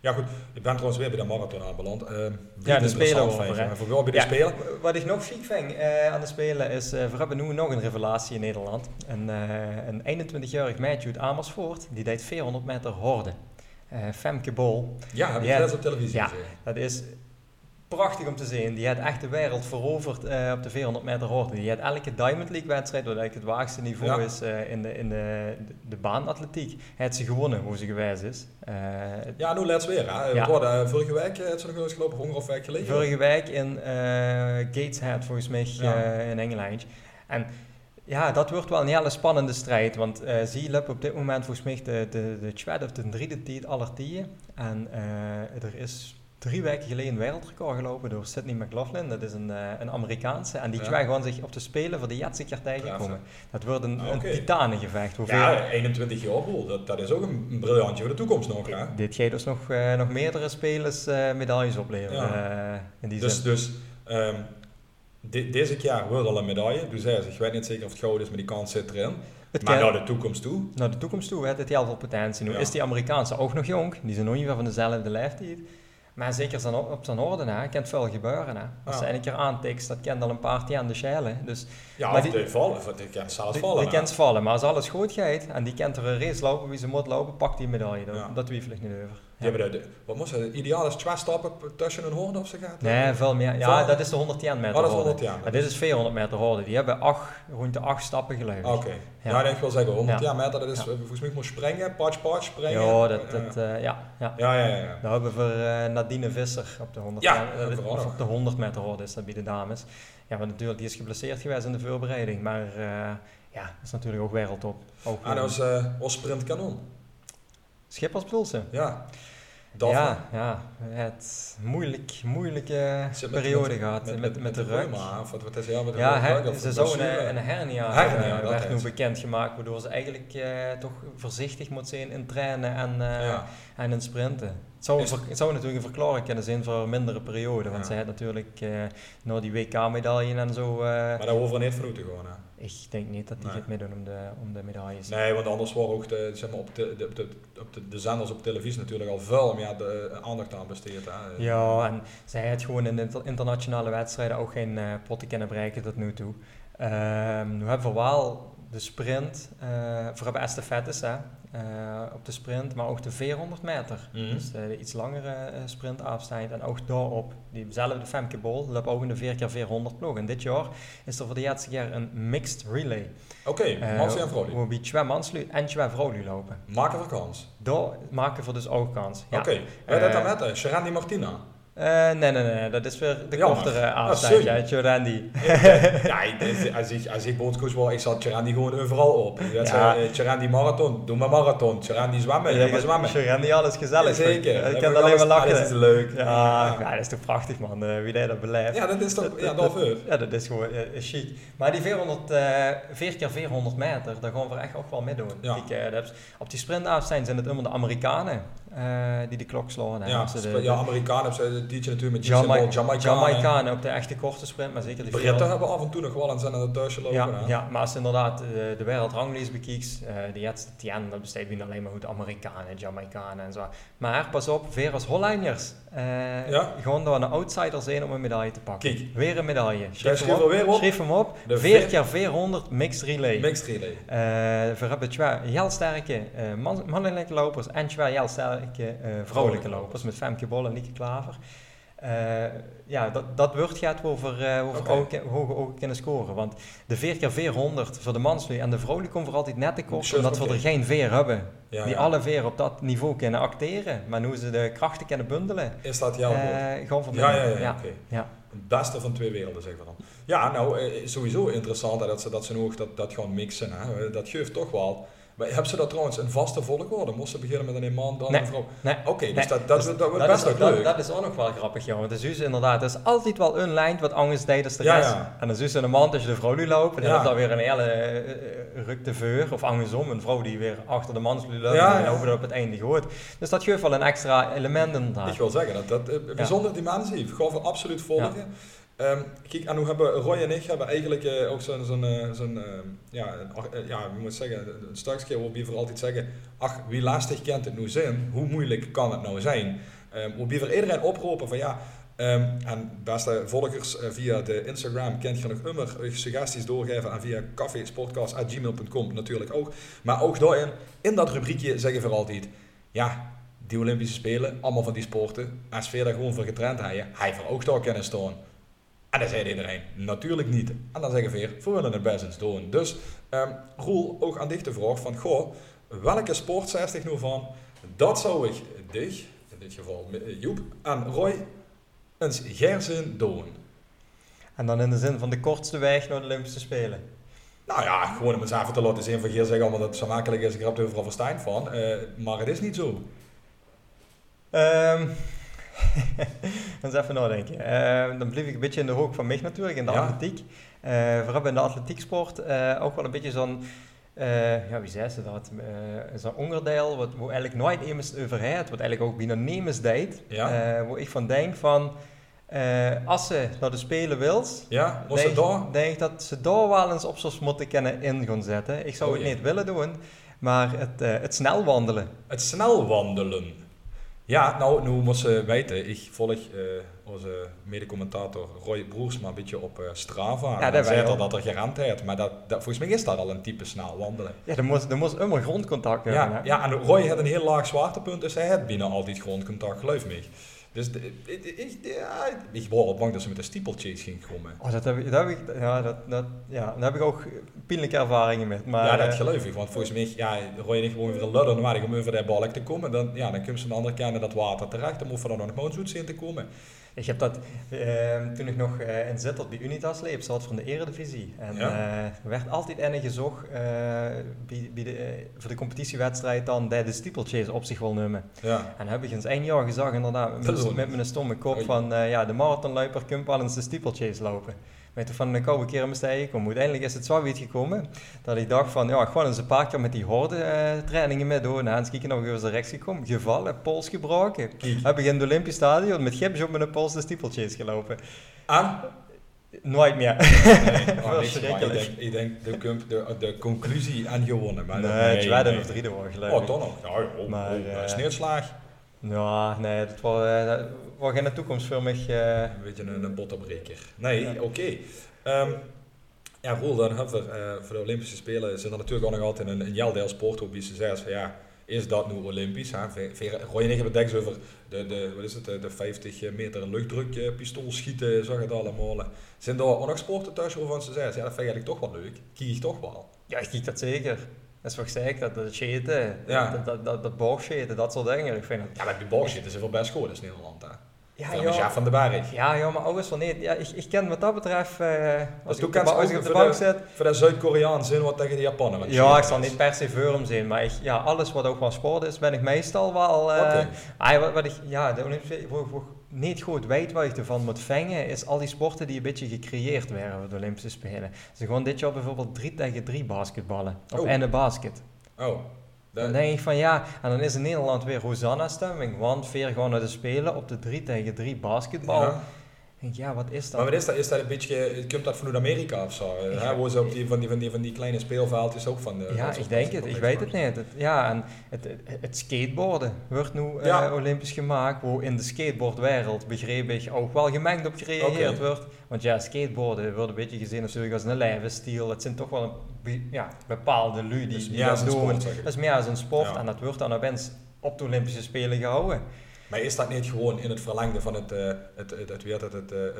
Ja goed, ik ben trouwens weer bij de marathon aanbeland. Uh, ja, de Spelen over. Voor bij de Spelen. Wat ik nog chic vind uh, aan de Spelen is, uh, we hebben nu nog een revelatie in Nederland. Een, een 21-jarig meisje uit Amersfoort, die deed 400 meter horde. Femke Bol. Ja, heb ik ja, op televisie ja, dat is prachtig om te zien. Die had echt de wereld veroverd uh, op de 400 meter hoogte. Die had elke Diamond League wedstrijd, wat eigenlijk het waagste niveau is uh, in, de, in de, de, baanatletiek, had ze gewonnen, hoe ze geweest is. Uh, ja, nu let's weer. Hè. Ja. Worden, vorige week had ze nog eens gelopen, honger of week geleden. Vorige week in Gateshead, volgens mij, in Engeland. En ja, dat wordt wel een hele spannende strijd. Want uh, Zielep op dit moment volgens mij de, de, de tweede of de derde tijd aller tijden. En er is drie weken geleden een wereldrecord gelopen door Sidney McLaughlin. Dat is een, uh, een Amerikaanse. En die ja. twee gewoon zich op de Spelen voor de Jetsikert tegenkomen. Dat wordt een, ah, okay. een titanengevecht. Hoeveel... Ja, 21 jaar oud. Dat, dat is ook een, briljantje voor de toekomst nog. Hè? Dit gaat dus nog, uh, nog meerdere spelers uh, medailles opleveren. Ja. in die dus dus um, de, deze jaar wordt al een medaille. Dus hij ik weet niet zeker of het goud is, maar die kans zit erin. Het maar naar de toekomst toe? Naar de toekomst toe, het heeft heel veel potentie. Nu is die Amerikaanse ook nog jong. Die zijn nog niet van dezelfde leeftijd. Maar zeker zijn op, op zijn orde, hè. kan het veel gebeuren. Hè. Als ja. ze een keer aantikt, dat kent al een paar aan de schelen. Dus, ja, maar die, vallen, die kent zelfs vallen. Die, kent vallen, maar als alles goed gaat en die kent er een race lopen wie ze moet lopen, pakt die medaille. Ja. dat twijfel ik niet over. Ja. hebben de, wat moest het? Ideaal is twee stappen tussen een horde of ze gaat? Nee, veel meer. Ja, dat is de 110 meter. Oh, dat is 110 Maar dit is 400 meter horde. Die hebben acht, rond de 8 stappen geleverd. Oké. Okay. Ja. ja, ik wil zeggen, 110 meter, dat is volgens mij moet springen, patch, patch, springen. Ja, dat, dat, uh, ja, ja. Ja, ja, ja. Dat hebben we voor uh, Nadine Visser op de 100, ja, uh, of op de 100 meter horde is dat bij de dames. Ja, maar natuurlijk, die is geblesseerd geweest in de voorbereiding. Maar ja, dat is natuurlijk ook wereldtop. Ook, ah, dat was ons sprintkanon. Schippers bedoel ze? Ja. Ja, ja, het moeilijk, moeilijke periode gehad met, met, met, de rug. Of wat, wat is ja, met de ja, her, ze zou een, een hernia, hernia uh, werd nu bekendgemaakt, waardoor ze eigenlijk uh, toch voorzichtig moet zijn in trainen en, uh, ja. en in sprinten. Het zou, het zou natuurlijk een verklaring kunnen zijn voor een mindere periode, want ja. zij had natuurlijk uh, na die WK-medaille en zo... maar daar hoeven niet voor te gaan, hè? Ik denk niet dat die nee. gaat meedoen om de, om de medailles. Nee, want anders worden ook de, zeg maar, op, de, de, de, op de, de zenders op televisie natuurlijk al veel meer de aandacht aan besteed. Hè. Ja, en zij had gewoon in de internationale wedstrijden ook geen uh, potten kunnen bereiken tot nu toe. Nu hebben we wel de sprint, uh, voor hebben estafettes hè, uh, op de sprint, maar ook de 400 meter. Mm -hmm. Dus de iets langere uh, sprintafstand. En ook daarop, diezelfde Femke Bol, loopt ook in de 4 keer 400 ploeg. En dit jaar is er voor de keer een mixed relay. Oké, okay, mans en vrouwen. Waar we twee en twee vrouwen lopen. Maken we kans? Daar maken we dus ook kans. Ja. Oké, okay. dat met Sharani Martina. Uh, nee, nee, nee, dat is weer de kortere afstand, ja, Randy. ja, als ik, als ik bondscoach word, ik zat Randy gewoon overal op. Ja. Randy marathon, doe maar marathon. Randy zwemmen, ja, zwemmen. Randy alles gezellig. Zeker. Ik kan alleen maar lachen. Dat is leuk. Ja, ja. dat is toch prachtig man, uh, wie dat beleeft. Ja, dat is toch, ja, dat Ja, dat is gewoon uh, chic. Maar die 400, uh, 4 keer 400 meter, daar gaan we echt ook wel mee doen. Ja. Kijk, op die sprintafstand zijn het immer de Amerikanen. Uh, die de klok slaan. Ja, ze de, ja Amerikanen hebben ze DJ natuurlijk met Jamai Jamaicanen op de echte korte sprint, maar zeker de Britten hebben af en toe nog wel en zijn aan het thuisje lopen. Ja, ja, maar als je inderdaad uh, de wereldranglist bekijkt, uh, de laatste tien, dat bestaat niet alleen maar goed Amerikanen, Jamaicanen en zo. Maar pas op, weer als Hollanders. Uh, ja? Gewoon door een outsider zijn om een medaille te pakken. Kijk. Weer een medaille. Schrijf, hem op. Weer op. Schrijf hem op. De 4 keer 400 mixed relay. Mixed relay. We hebben twee heel sterke man mannelijke lopers en twee heel sterke vrouwelijke lopers met Femke Bol en Lieke Klaver. Uh, ja, dat, dat wordt gaat over, uh, over okay. hoge ogen kunnen scoren. Want de 4 keer 400 voor de manslu en de vrouwen komen voor altijd net te kort, omdat we er geen veer hebben. Ja, die ja. alle veer op dat niveau kunnen acteren. Maar hoe ze de krachten kunnen bundelen. Is dat jouw uh, Gewoon van ja, ja, ja, ja. Okay. ja. Het beste van twee werelden, zeggen we dan. Ja, nou, sowieso interessant dat ze, dat ze nog dat, dat gaan mixen. Hè. Dat geeft toch wel hebben ze dat trouwens een vaste volgorde? Moesten beginnen met een man, dan een vrouw? Nee. Oké, okay, dus dat, dat, dus, dat, wordt best wel leuk. Dat, is ook nog wel grappig, jongen. Het is dus inderdaad, er is altijd wel een lijn wat anders tijdens de rest. Ja. En dan is een man als je de vrouw nu loopt, en dan heb je dan weer een hele uh, ruk de veur, of andersom, een vrouw die weer achter de man loopt en over op het einde gooit. Dus dat geeft wel een extra element inderdaad. Ik wil zeggen, dat, dat uh, bijzonder dimensie, we absoluut volgen. Um, kijk, en hoe hebben Roy en ik hebben eigenlijk uh, ook zo'n, zo'n, zo'n uh, ja, ja, wie moet zeggen, een stukje waar we voor altijd zeggen, ach, wie lastig kent het nu zijn, hoe moeilijk kan het nou zijn? Um, we voor iedereen oproepen van ja, um, en beste volgers via de Instagram kent je nog immer suggesties doorgeven en via cafeesportcast.gmail.com natuurlijk ook. Maar ook daarin, in dat rubriekje zeggen we altijd, ja, die Olympische Spelen, allemaal van die sporten, als Veer daar gewoon voor getraind hij voor ook daar kunnen staan. En dan zei iedereen, natuurlijk niet. En dan zeggen Veer, we willen het best eens doen. Dus um, Roel, ook aan dich de vraag van, goh, welke sport 60 nu van? Dat zou ik dich, in dit geval Joep, en Roy eens gerzen doen. En dan in de zin van de kortste weg naar de Olympische Spelen? Nou ja, gewoon om eens even te laten zien van Geer zeggen allemaal dat het zo makkelijk is. Ik heb er overal verstaan van. Uh, maar het is niet zo. Um, eens even nadenken. Uh, dan blijf ik een beetje in de hoek van mij natuurlijk, in de atletiek. Uh, vooral in de atletieksport uh, ook wel een beetje zo'n, ja wie zei ze dat, zo'n onderdeel wat, waar eigenlijk nooit iemand overheid, wat eigenlijk ook binnen deed. Ja. waar ik van denk van, als ze naar de Spelen wilt, ja, denk, daar? denk dat ze daar wel eens op zo'n moeten kunnen in gaan zetten. Ik zou oh, het niet willen doen, maar het, het snel wandelen. Het snel wandelen. Ja, nou, nu moet ze weten, ik volg uh, onze mede-commentator Roy Broersma een beetje op uh, Strava. Ja, dat zei al dat er gerendheid, maar dat, dat, volgens mij is dat al een type snel wandelen. Ja, er moest, er moest immer grondcontact hebben. Ja, ja, en Roy had een heel laag zwaartepunt, dus hij had binnen altijd grondcontact, geloof me. Dus ik, ik, ja, ik was wel bang dat ze met de steeplechase ging komen. Oh, dat heb ik, dat heb ik, ja, dat, dat, ja, daar heb ik ook pijnlijke ervaringen met. Maar, ja, dat uh, geloof ik. Want volgens mij, ja, gooi je niet gewoon weer een ludder nodig om over die balk te komen. Dan, ja, dan kun je aan de andere kant dat water terecht. Dan moet er dan nog gewoon zoet te komen. Ik heb dat uh, toen ik nog uh, in Zittert bij Unitas leef, zat van de Eredivisie. En ja. uh, werd altijd ene gezocht bij, bij de, voor de competitiewedstrijd dan de steeplechase op zich wil nemen. Ja. En heb ik eens één jaar gezag inderdaad met, met mijn stomme kop van ja, de marathonloper kunt wel eens de steeplechase lopen. Weet je, van een koude keer moest komen. Uiteindelijk is het zo weer gekomen dat ik dacht van, ja, gewoon eens een paar keer met die horde uh, trainingen mee doen. En eens nog eens rechts gekomen, gevallen, pols gebroken. Heb ik in het Olympisch Stadion met gips op mijn pols de steeplechase gelopen. En? Nooit meer. Nee, oh, ik, denk, ik denk de, de, de conclusie aan gewonnen. Maar nee, nee of drie was geloof Oh, toch nog? Ja, oh, maar, oh, uh, sneeuwslaag. Ja, nee, dat was, uh, was geen toekomst voor mij. Uh... Een beetje een, een bottenbreker. Nee, oké. Okay. Um, ja, Roel, dan hebben we uh, voor de Olympische Spelen zit er natuurlijk ook nog altijd een, een jeldeel sport op wie ze zeggen van ja, is dat nu Olympisch? Roy en ik hebben het over de, de, wat is het, de 50 meter luchtdruk pistool schieten, zag het allemaal. Zijn er ook nog sporten thuis waarvan ze zeggen, ja, dat vind ik eigenlijk toch wel leuk. Kiek ik toch wel? Ja, ik kiek dat zeker. Dat is wat ik zeg, dat, dat scheten, ja. dat, dat, dat, dat dat soort dingen. Ik vind het... Ja, maar die boogscheten is wel best goed in Nederland. Hè? Ja, ja. van de Barrig. Ja, ja, maar alles van nee. Ja, ik, ik ken wat dat betreft, uh, als, ik de, als ik op de bank zit... Voor de Zuid-Koreaan zijn wat tegen de Japanen. Ja, ik zal niet per se voor hem zijn, maar ik, ja, alles wat ook van sport is, ben ik meestal wel... Uh, okay. ah, wat, wat ik, ja, de Olympische niet goed weet wat ik ervan moet vangen, is al die sporten die een beetje gecreëerd werden voor de Olympische Spelen. Dus gewoon dit jaar bijvoorbeeld 3 tegen 3 basketballen. Of oh. en een basket. Oh. Dan denk ik van ja, en dan is in Nederland weer Hosanna-stemming, want veer gewoon naar de Spelen op de 3 tegen 3 basketbal. Ja denk, ja, wat is dat? Maar wat is dat? Is dat een beetje, komt dat vanuit Amerika of zo? Ja. Hoe ze op die, van, die, van, die, van die kleine speelveldjes ook van de... Ja, ik denk het. Ik weet het niet. Het, ja, en het, het, skateboarden wordt nu uh, olympisch gemaakt, hoe in de skateboardwereld, begreep ik, ook wel gemengd op gereageerd wordt. Want ja, skateboarden wordt een beetje gezien natuurlijk als een levensstijl. Het zijn toch wel een ja, bepaalde lui die, die dat doen. dat is meer als een sport en dat wordt dan opeens op de Olympische Spelen gehouden. Maar is dat niet gewoon in het verlengde van het, eh, het, het, het, het, het, eh, eh,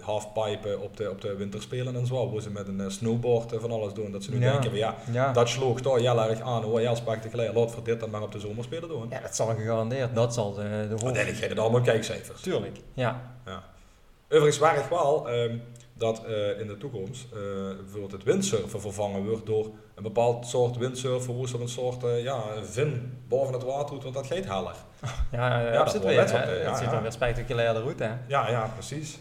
halfpipen op de, op de winterspelen en zo, Hoe ze met een snowboard van alles doen, dat ze nu denken van ja, dat sloeg toch. heel erg aan, oh jij spekte gelijk, laat voor dit dan maar op de zomerspelen doen. Ja, dat zal gegarandeerd, dat zal de, de dan Uiteindelijk je het allemaal kijkcijfers. Tuurlijk, ja. ja. Overigens, waar ik wel... Ehm, dat uh, in de toekomst uh, bijvoorbeeld het windsurfen vervangen wordt door een bepaald soort windsurfen, hoe ze een soort uh, ja, vin boven het water doet, want dat gaat heller. Ja, ja, ja dat, zit weer, het ja, ziet er weer spectaculair uit, hè? Ja, ja, precies.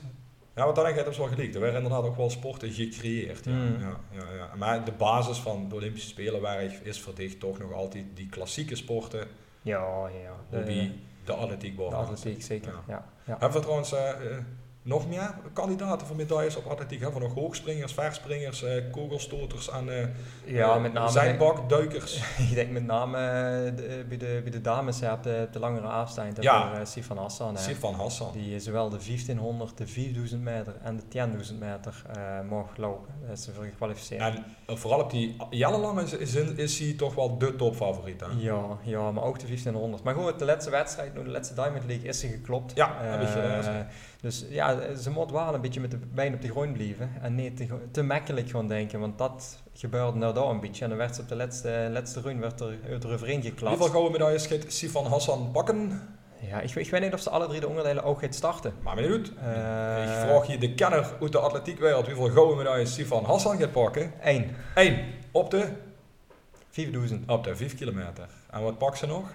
Ja, want dan ik, dat wel gelikt. Er werden inderdaad ook wel sporten gecreëerd. Ja. Mm. Ja, ja, ja. Maar de basis van de Olympische Spelen waar is verdicht toch nog altijd die klassieke sporten. Ja, ja. De, de atletiek boven. De atletiek, zeker. Ja. Ja. Hebben we trouwens nog meer kandidaten voor medailles op atletiek. Voor nog hoogspringers, verspringers, uh, kogelstoters en uh, ja, met name duikers. ik denk met name de, bij, de, bij de dames ja, op, de, de langere afstand. Ja. Voor, uh, Sifan Hassan. Sifan Hassan. Die zowel de 1500, de 4000 meter en de 10.000 meter mag lopen. Dat is voor gekwalificeerd. En vooral op die jarenlang is, is, is hij toch wel de topfavoriet. Hè? Ja, ja, maar ook de 1500. Maar goed, de laatste wedstrijd, de laatste Diamond League, is ze geklopt. Ja, heb ik. Dus ja, ze moet wel een beetje met de been op de grond blijven. En niet te, te makkelijk gaan denken, want dat gebeurde nou daar een beetje. En dan werd ze op de laatste, laatste run werd er, eroverheen geklapt. Hoeveel gouden medailles gaat Sifan Hassan pakken? Ja, ik, ik weet niet of ze alle drie de onderdelen ook gaat starten. Maar benieuwd. Uh, ik vraag je de kenner uit de atletiekwereld hoeveel gouden medailles Sifan Hassan gaat pakken. Eén. Eén. Op de? 4000. Op de 5 kilometer. En wat pakt ze nog?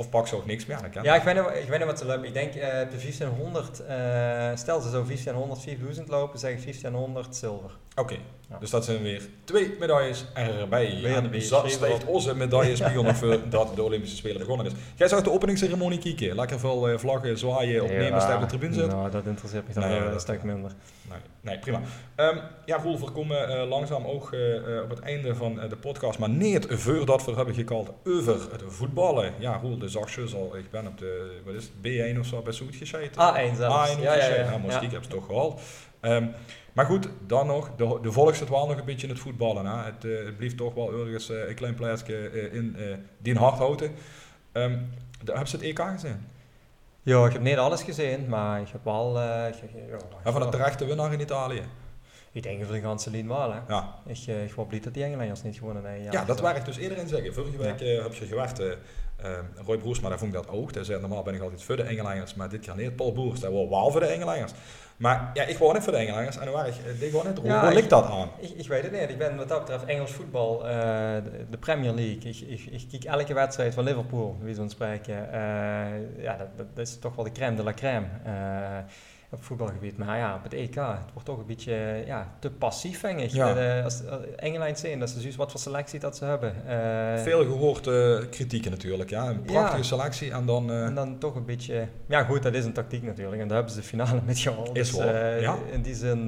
Of pak ze ook niks meer? ja, ik weet, niet, ik weet niet wat ze lopen. Ik denk uh, de 1500, uh, stel ze zo 1500, 4000 lopen, zeg ik 1500 zilver. Oké, dus dat zijn weer twee medailles erbij. Weer en dat steekt onze medaillespiegel nog voor dat de Olympische Spelen begonnen is. Jij zag de openingsceremonie kijken. Lekker veel uh, vlaggen, zwaaien, opnemen, ja, op de tribune zitten. Nou, dat interesseert me dan nee, een stuk minder. Nee, nee prima. Um, ja, Roel, we komen uh, langzaam ook uh, op het einde van de podcast, maar niet voordat we hebben gekald over het voetballen. Ja, Roel, de zachtjes al. Ik ben op de, wat is het, B1 of zo bij Zoet gescheten. A1 zelfs. A1 ja, ja, ja, ja. Nou, ja. heb ze toch gehaald. Um, maar goed, dan nog, de, de volks het wel nog een beetje in het voetballen. Hè. Het, uh, het blijft toch wel ergens uh, een klein plaatsje uh, in die hart houden. Um, heb je het EK gezien? Ja, ik heb niet alles gezien, maar ik heb wel... Ik, ja, en van de terechte winnaar in Italië? Ik denk voor de ganse lijn wel. Hè. Ja. Ik, ik hoop niet dat die Engelanders niet gewonnen hebben. Ja, ja dat waar ik dus iedereen zeggen. Vorige week ja. heb je gewerkt, Roy Broers, maar daar vond ik dat ook. Hij zei, normaal ben ik altijd voor de Engelanders, maar dit keer niet. Paul Boers, dat was wel voor de Engelanders. Maar ja, ik woon net voor de Engelanders en waar ik, ik gewoon net ja, Hoe ligt dat aan? Ik, ik, weet het niet. Ik ben wat dat betreft Engels voetbal, uh, de, Premier League. Ik, ik, ik, kijk elke wedstrijd van Liverpool, wie zo'n spreken. Uh, ja, dat, dat, is toch wel de crème de la crème. Op voetbalgebied. Maar ja, op het EK, het wordt toch een beetje ja, te passief, denk ik. Ja. De, als Engeland zien, dat ze juist wat voor selectie dat ze hebben. Uh, Veel gehoord uh, kritieken natuurlijk, ja. Een prachtige selectie en dan... Uh, en dan toch een beetje... Ja goed, dat is een tactiek natuurlijk. En daar hebben ze de finale met gehaald. Is dus, wel, ja. In die zin,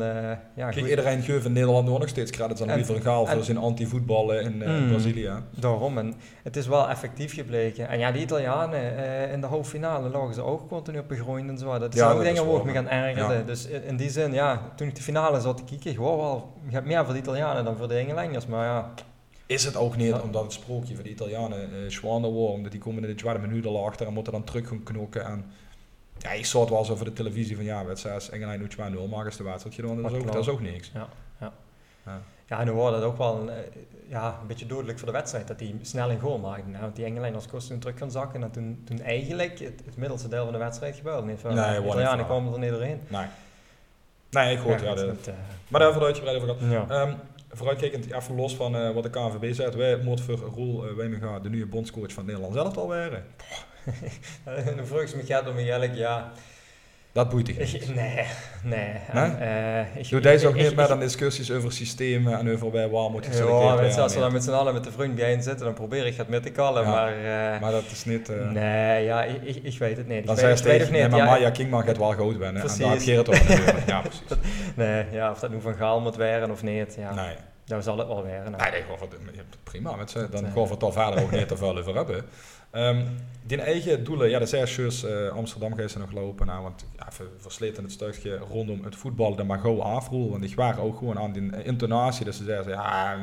ja Kijk, iedereen geeft in Nederland nog steeds credits aan Louis van Gaal voor zijn anti-voetballen in mm, Brazilië. Daarom, en het is wel effectief gebleken. En ja, die Italianen in de halve finale lagen ze ook continu op begroeid en zo. Dat is ja, ook dingen waar ik gaan ergerde. Dus in die zin, ja, toen ik de finale zat te kijken, gewoon wel, je hebt meer voor de Italianen dan voor de Engelanders, maar ja. Is het ook niet omdat het sprookje van de Italianen uh, wordt, omdat die komen in de tweede minuut al achter en moeten dan terug gaan knokken en... Ja, ik zat wel zo voor de televisie van ja, wedstrijd Engeland doet 2-0, maar is de wedstrijd dat is ook niks. Ja, ja. ja. Ja, en dan wordt het ook wel een, eh, ja, een beetje dodelijk voor de wedstrijd dat die snel een goal maakten. Nou, want die Engelanders kosten toen terug gaan zakken en toen, toen eigenlijk het, het middelste deel van de wedstrijd gebeurde nee, ja, dan kwamen er niet doorheen. Nee. Nee, ik hoor ja, ja de, het, uh, Maar daar hebben we uitgebreid over gehad. Ja. Um, vooruitkijkend, even los van uh, wat de KNVB zegt, wij moeten voor Roel uh, Wijminga de nieuwe bondscoach van Nederland zelf al werden. dan vroeg ze me gaat om eigenlijk, ja, dat boeit ik niet. Nee, nee. nee? Uh, Doe deze ook niet meer dan discussies over systemen en over bij waar moet je selecteren. Ja, als we dan met z'n allen met de vriend bij zitten, dan probeer ik het met te kallen, maar... Uh, maar dat is niet... Uh, nee, ja, ik, ik, weet het niet. Dan zei je tegen, nee, maar ja, Maya Kingman gaat wel goed winnen. Precies. En daar heb je het over Ja, precies. nee, ja, of dat nu van Gaal moet werden of niet, ja. Nee. Dat zal het wel weer. Nee, nee, gewoon, prima. Met ze, dan gaan we het al verder ook niet te veel over hebben. Um, die eigen doelen, ja, de zesjes uh, Amsterdam gaan ze nog lopen. Nou, want ja, we versleten het stukje rondom het voetbal de Mago afroel. Want die waren ook gewoon aan die intonatie. Dus ze zeiden, ja,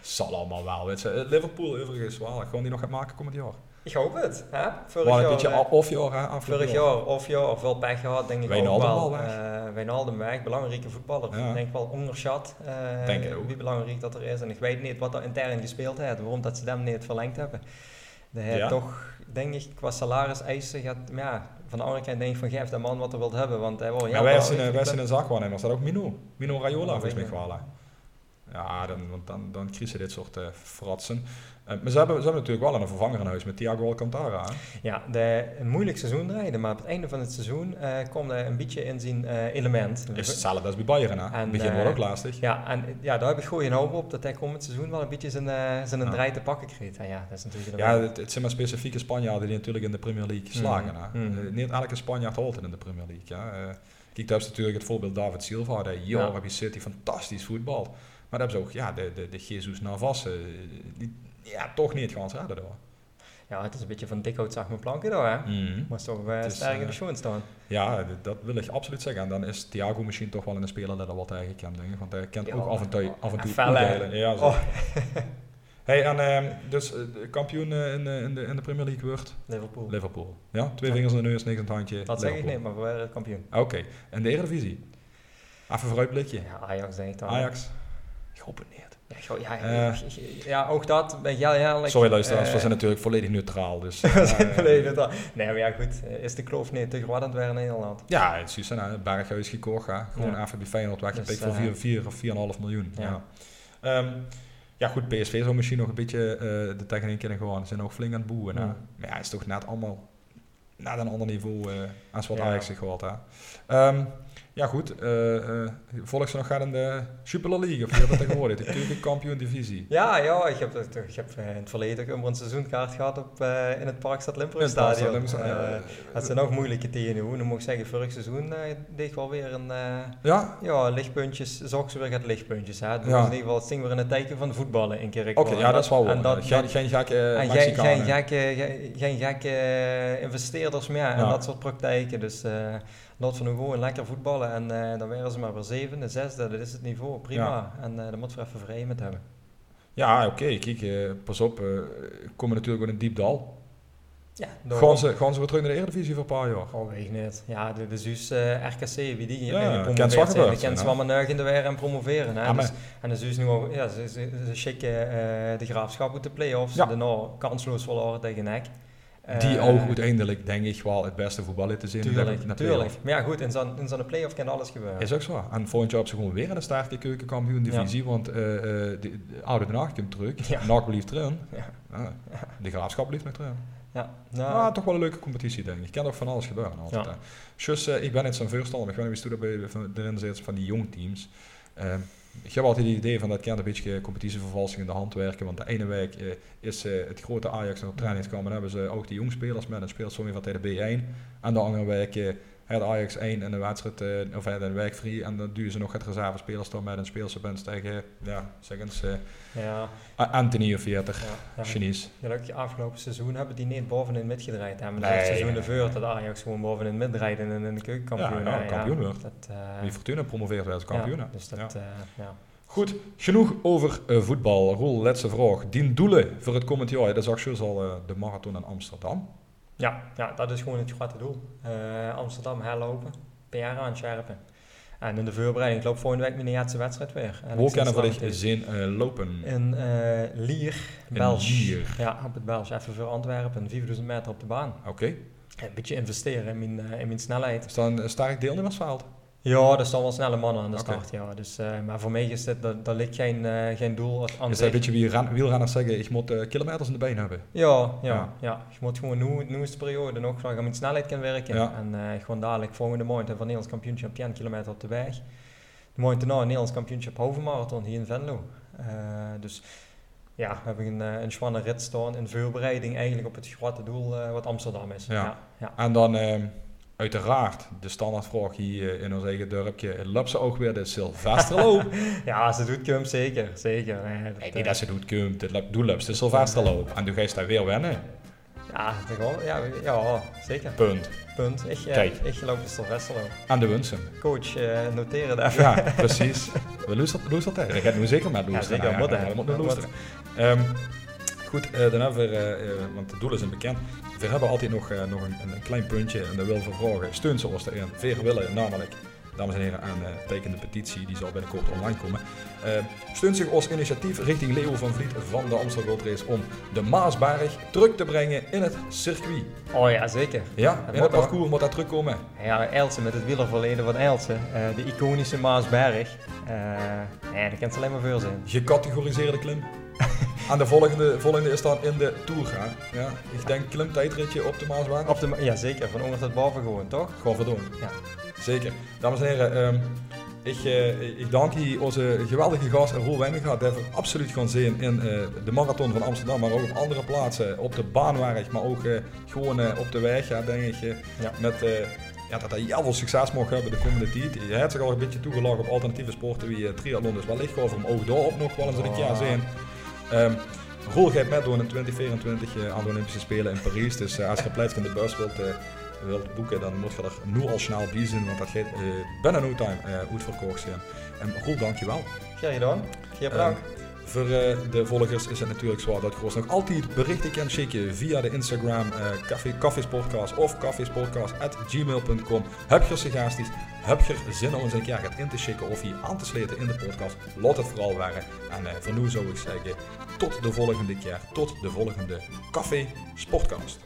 zal allemaal wel. Weet ze. Liverpool overigens wel. Gewoon die nog gaat maken komend jaar. Ik hoop het. Hè? Vorig jaar, beetje uh, of jaar, hè? Vorig jaar, of jaar, of wel pech gehad, denk ik Wijnaldum ook wel. Weg. Uh, Wijnaldum weg, belangrijke voetballer. Ja. Ik denk wel onderschat uh, denk wie belangrijk dat er is. En ik weet niet wat er intern gespeeld heeft, waarom dat ze hem niet verlengd hebben. De ja. toch, denk ik, qua salaris eisen gaat, ja, van de andere kant denk ik van geef de man wat hij wilt hebben, want hij wil... Ja, wij zijn, wij zijn een zaakwaarnemer, dat ook Mino. Mino Raiola, volgens mij, Ja, dan, want dan, dan krijg dit soort uh, fratsen. Uh, maar ze hebben, ze hebben natuurlijk wel een vervanger in huis met Thiago Alcantara. Ja, de, een moeilijk seizoen rijden, maar op het einde van het seizoen uh, komt er een beetje in zijn element. Is hetzelfde als bij Bayern, hè? En, begin wordt ook lastig. Ja, en ja, daar heb ik gewoon hoop op dat hij komend seizoen wel een beetje zijn, zijn ja. draai te pakken krijgt. En ja, dat is natuurlijk ja, het, het, zijn maar specifieke Spanjaarden die natuurlijk in de Premier League mm. slagen. Hè? Mm. niet elke Spanjaard holt in de Premier League. Ja? kijk, daar is natuurlijk het voorbeeld David Silva. Die jaar heb je City fantastisch voetbal. Maar dat hebben ze ook, ja, de, de, de Jesus Navas, die, ja, toch niet gaan redden door. Ja, het is een beetje van dik hout zag mijn planken door, hè? Mm. Maar toch uh, sterk in de eh, show staan. Ja, dat wil ik absoluut zeggen. En dan is Thiago misschien toch wel een speler dat er wat tegen kan dingen. Want hij kent ook af en toe, af en toe oordelen. Ja, zo. Oh. hey, en uh, dus uh, kampioen uh, in, in, de, in de Premier League wordt? Liverpool. Liverpool. Ja, twee vingers in de neus, niks aan het handje. Dat zeg ik niet, maar we waren kampioen. Oké. Okay. En de Eredivisie? Even vooruitblikje. Ja, Ajax denk ik dan. Ajax? Geopeneerd. Ja, ja, ja, uh, ja, ook dat. Ja, ja, like, sorry luisteraars, uh, we zijn natuurlijk volledig neutraal. Dus, we zijn volledig neutraal. Nee, maar ja goed, is de kloof niet te groot aan het werden in Nederland? Ja, het is een Berghuis gekocht. Hè. Gewoon ja. Feyenoord weggepikt dus, voor 4, 4 of 4,5 miljoen. Ja. Ja. Um, ja goed, PSV zou misschien nog een beetje uh, de tegenin kunnen gewoon. Ze zijn ook flink aan het boeien. Mm. Maar ja, het is toch net allemaal naar een ander niveau uh, als wat Ajax zich gehad. Um, ja, goed. Uh, uh, volgens nog gaat in de Super League, of je dat tegenwoordig, de keukenkampioen divisie. Ja, ja, ik heb, ik heb in het verleden ook een seizoenkaart gehad op, uh, in het Parkstad Limburg stadion. Uh, dat zijn nog moeilijke hoe. Dan moet ik zeggen, vorig seizoen deed wel weer een, ja? ja, lichtpuntjes, zorg ze weer gaat lichtpuntjes. Hè. Dus ja. in ieder geval, het sting weer in het teken van de voetballen in keer. Oké, ja, dat is wel waar. Geen, geen gekke geen, geen, gekke, geen, geen gekke investeerders meer en dat soort praktijken. Dus Lot van gewoon lekker voetballen en uh, dan waren ze maar weer zevende, zesde, dat is het niveau, prima. En uh, daar moeten we even vrij met hebben. Ja, oké, kijk, uh, pas op, komen natuurlijk in een diep dal. Ja, gaan, ze, gaan ze weer terug naar de Eredivisie voor een paar jaar? Oh, weet ik niet. Ja, de, de ZUS RKC, wie die ja, promoveert zijn, die kent zwammen neug in de weer en promoveren. Hè. Ja, dus, en de ZUS nu ja, ze, ze, ze schikken de graafschap uit de play-offs, ja. de kansloos verloren tegen NEC. Die ook uiteindelijk, denk ik, wel het beste voetballen te zien. Tuurlijk, natuurlijk. Maar ja, goed, in zo'n, in zo'n play-off kan alles gebeuren. Is ook zo. En volgend jaar op ze gewoon weer in de sterke keukenkampioen divisie, ja. want uh, de, de, oude Den Haag komt terug. Ja. NAC blijft erin. Ja. De graafschap blijft nog erin. Ja, nou, ah, toch wel een leuke competitie, denk ik. Ik kan toch van alles gebeuren. Altijd, ja. Dus uh, ik ben net zo'n voorstander. Ik weet niet bij erin zit van die jong teams. Uh, ik heb altijd het idee van dat kan een beetje competitievervalsing in de hand werken. Want de ene week uh, is uh, het grote Ajax nog op trainingskamp en hebben ze ook die jongspelers met. En speelt zo van tegen de B1. En de andere week uh, had Ajax 1 en de wedstrijd, of een week free. En dan duwen ze nog het reservespelers door met een speelse bent tegen, ja, zeg eens, ja. Anthony of 40, ja, Chinese. Gelukkig afgelopen seizoen hebben die niet bovenin midgedraaid. Hebben nee, het seizoen ervoor dat Ajax gewoon bovenin mid rijdt en in de keukenkampioen. Ja, ja, kampioen wordt. Dat, uh, Fortuna promoveert als kampioen. dus dat, ja. Goed, genoeg over uh, voetbal. Roel, laatste vraag. Die doelen voor het komend jaar, dat zag je al uh, de marathon in Amsterdam. Ja, ja, dat is gewoon het grote doel. Uh, Amsterdam herlopen, PR aanscherpen. En in de voorbereiding, ik loop volgende week mijn eerste wedstrijd weer. Hoe kennen we dit zin lopen? In Lier, België. Ja, op het België, even voor Antwerpen, 4000 meter op de baan. Oké. Een beetje investeren in mijn, in mijn snelheid. Is dat een sterk deelnemersveld? Ja, er staan wel snelle mannen aan de start. Ja. Dus, uh, maar voor mij is dit, dat, dat ligt geen, uh, geen doel aan Is dat een beetje wie wielrenners zeggen, ik moet uh, kilometers in de been hebben? Ja, ja, ja. ja. je moet gewoon nu, nu is de periode nog dat je met snelheid kan werken. Ja. En gewoon dadelijk volgende maand van Nederlands kampioenschap 10 kilometer op de weg. De maand daarna een Nederlands kampioenschap hovenmarathon hier in Venlo. dus ja, we hebben een, een schwanne rit staan in voorbereiding eigenlijk op het grote doel wat Amsterdam is. Ja. Ja, En dan ehm, uiteraard de standaardvraag hier in ons eigen dorpje. Loopt ze ook weer de Sylvesterloop? ja, ze doet cum zeker. zeker. Nee, dat, nee, niet dat ze doet cum, doet loopt de Sylvesterloop. En doe je daar weer wennen. Ja, ja, ja, zeker. Punt. Punt. Ik, Kijk. ik geloof de Sylvesterloop. Aan de wensen. Coach, uh, noteren daar. Ja, precies. We luisteren altijd. Ik ga nu zeker maar luisteren. Ja, zeker. Ja, moet, moet um, goed, uh, dan hebben we, uh, want het doel is een bekend. We hebben altijd nog, uh, nog een, een, klein puntje en dat wil we vragen. Steun zoals erin. Veer willen namelijk dames en heren, aan uh, teken de petitie. Die zal binnenkort online komen. Uh, steunt zich als initiatief richting Leo van Vliet van de Amsterdam Gold Race om de Maasberg terug te brengen in het circuit. Oh ja, zeker. Ja, in het parcours moet dat terugkomen. Ja, Elsen met het wielerverleden van Elsen. De iconische Maasberg. ja, dat kan het alleen maar veel zijn. Gecategoriseerde klim. Aan de volgende, volgende is dan in de Tour gaan. Ja, ik denk klimtijdritje op de Maasbaan. Op de, ja, zeker. Van onder tot boven gewoon, toch? Gewoon verdoen. Ja. Zeker. Dames en heren, um, ik, uh, ik dank hier onze geweldige gast Roel Wijngaard. Die we absoluut gaan zien in uh, de marathon van Amsterdam, maar ook op andere plaatsen. Op de baanwerk, maar ook uh, gewoon op de weg, ja, denk ik. Ja. Met, ja, dat hij heel veel succes mag hebben de komende tijd. Hij heeft zich al een beetje toegelagen op alternatieve sporten wie triathlon. Dus wellicht over hem ook daarop nog wel eens een jaar zien. Um, Roel gaat meedoen in 2024 uh, aan de Olympische Spelen in Parijs. Dus uh, als je plek in de bus wilt, uh, wilt boeken, dan moet je er nu al snel bij zijn, want dat gaat binnen no time uitverkocht zijn. En Roel, dankjewel. Graag gedaan. Geen bedankt. Voor de volgers is het natuurlijk zo dat Groos nog altijd berichten kan schikken via de Instagram uh, Kaffeespodcast of kaffeespodcast.gmail.com. Heb je suggesties? Heb je er zin om eens een keer gaat in te schikken of hier aan te sleten in de podcast? Laat het vooral waren. En uh, voor nu zou ik zeggen, tot de volgende keer. Tot de volgende Café Sportcast.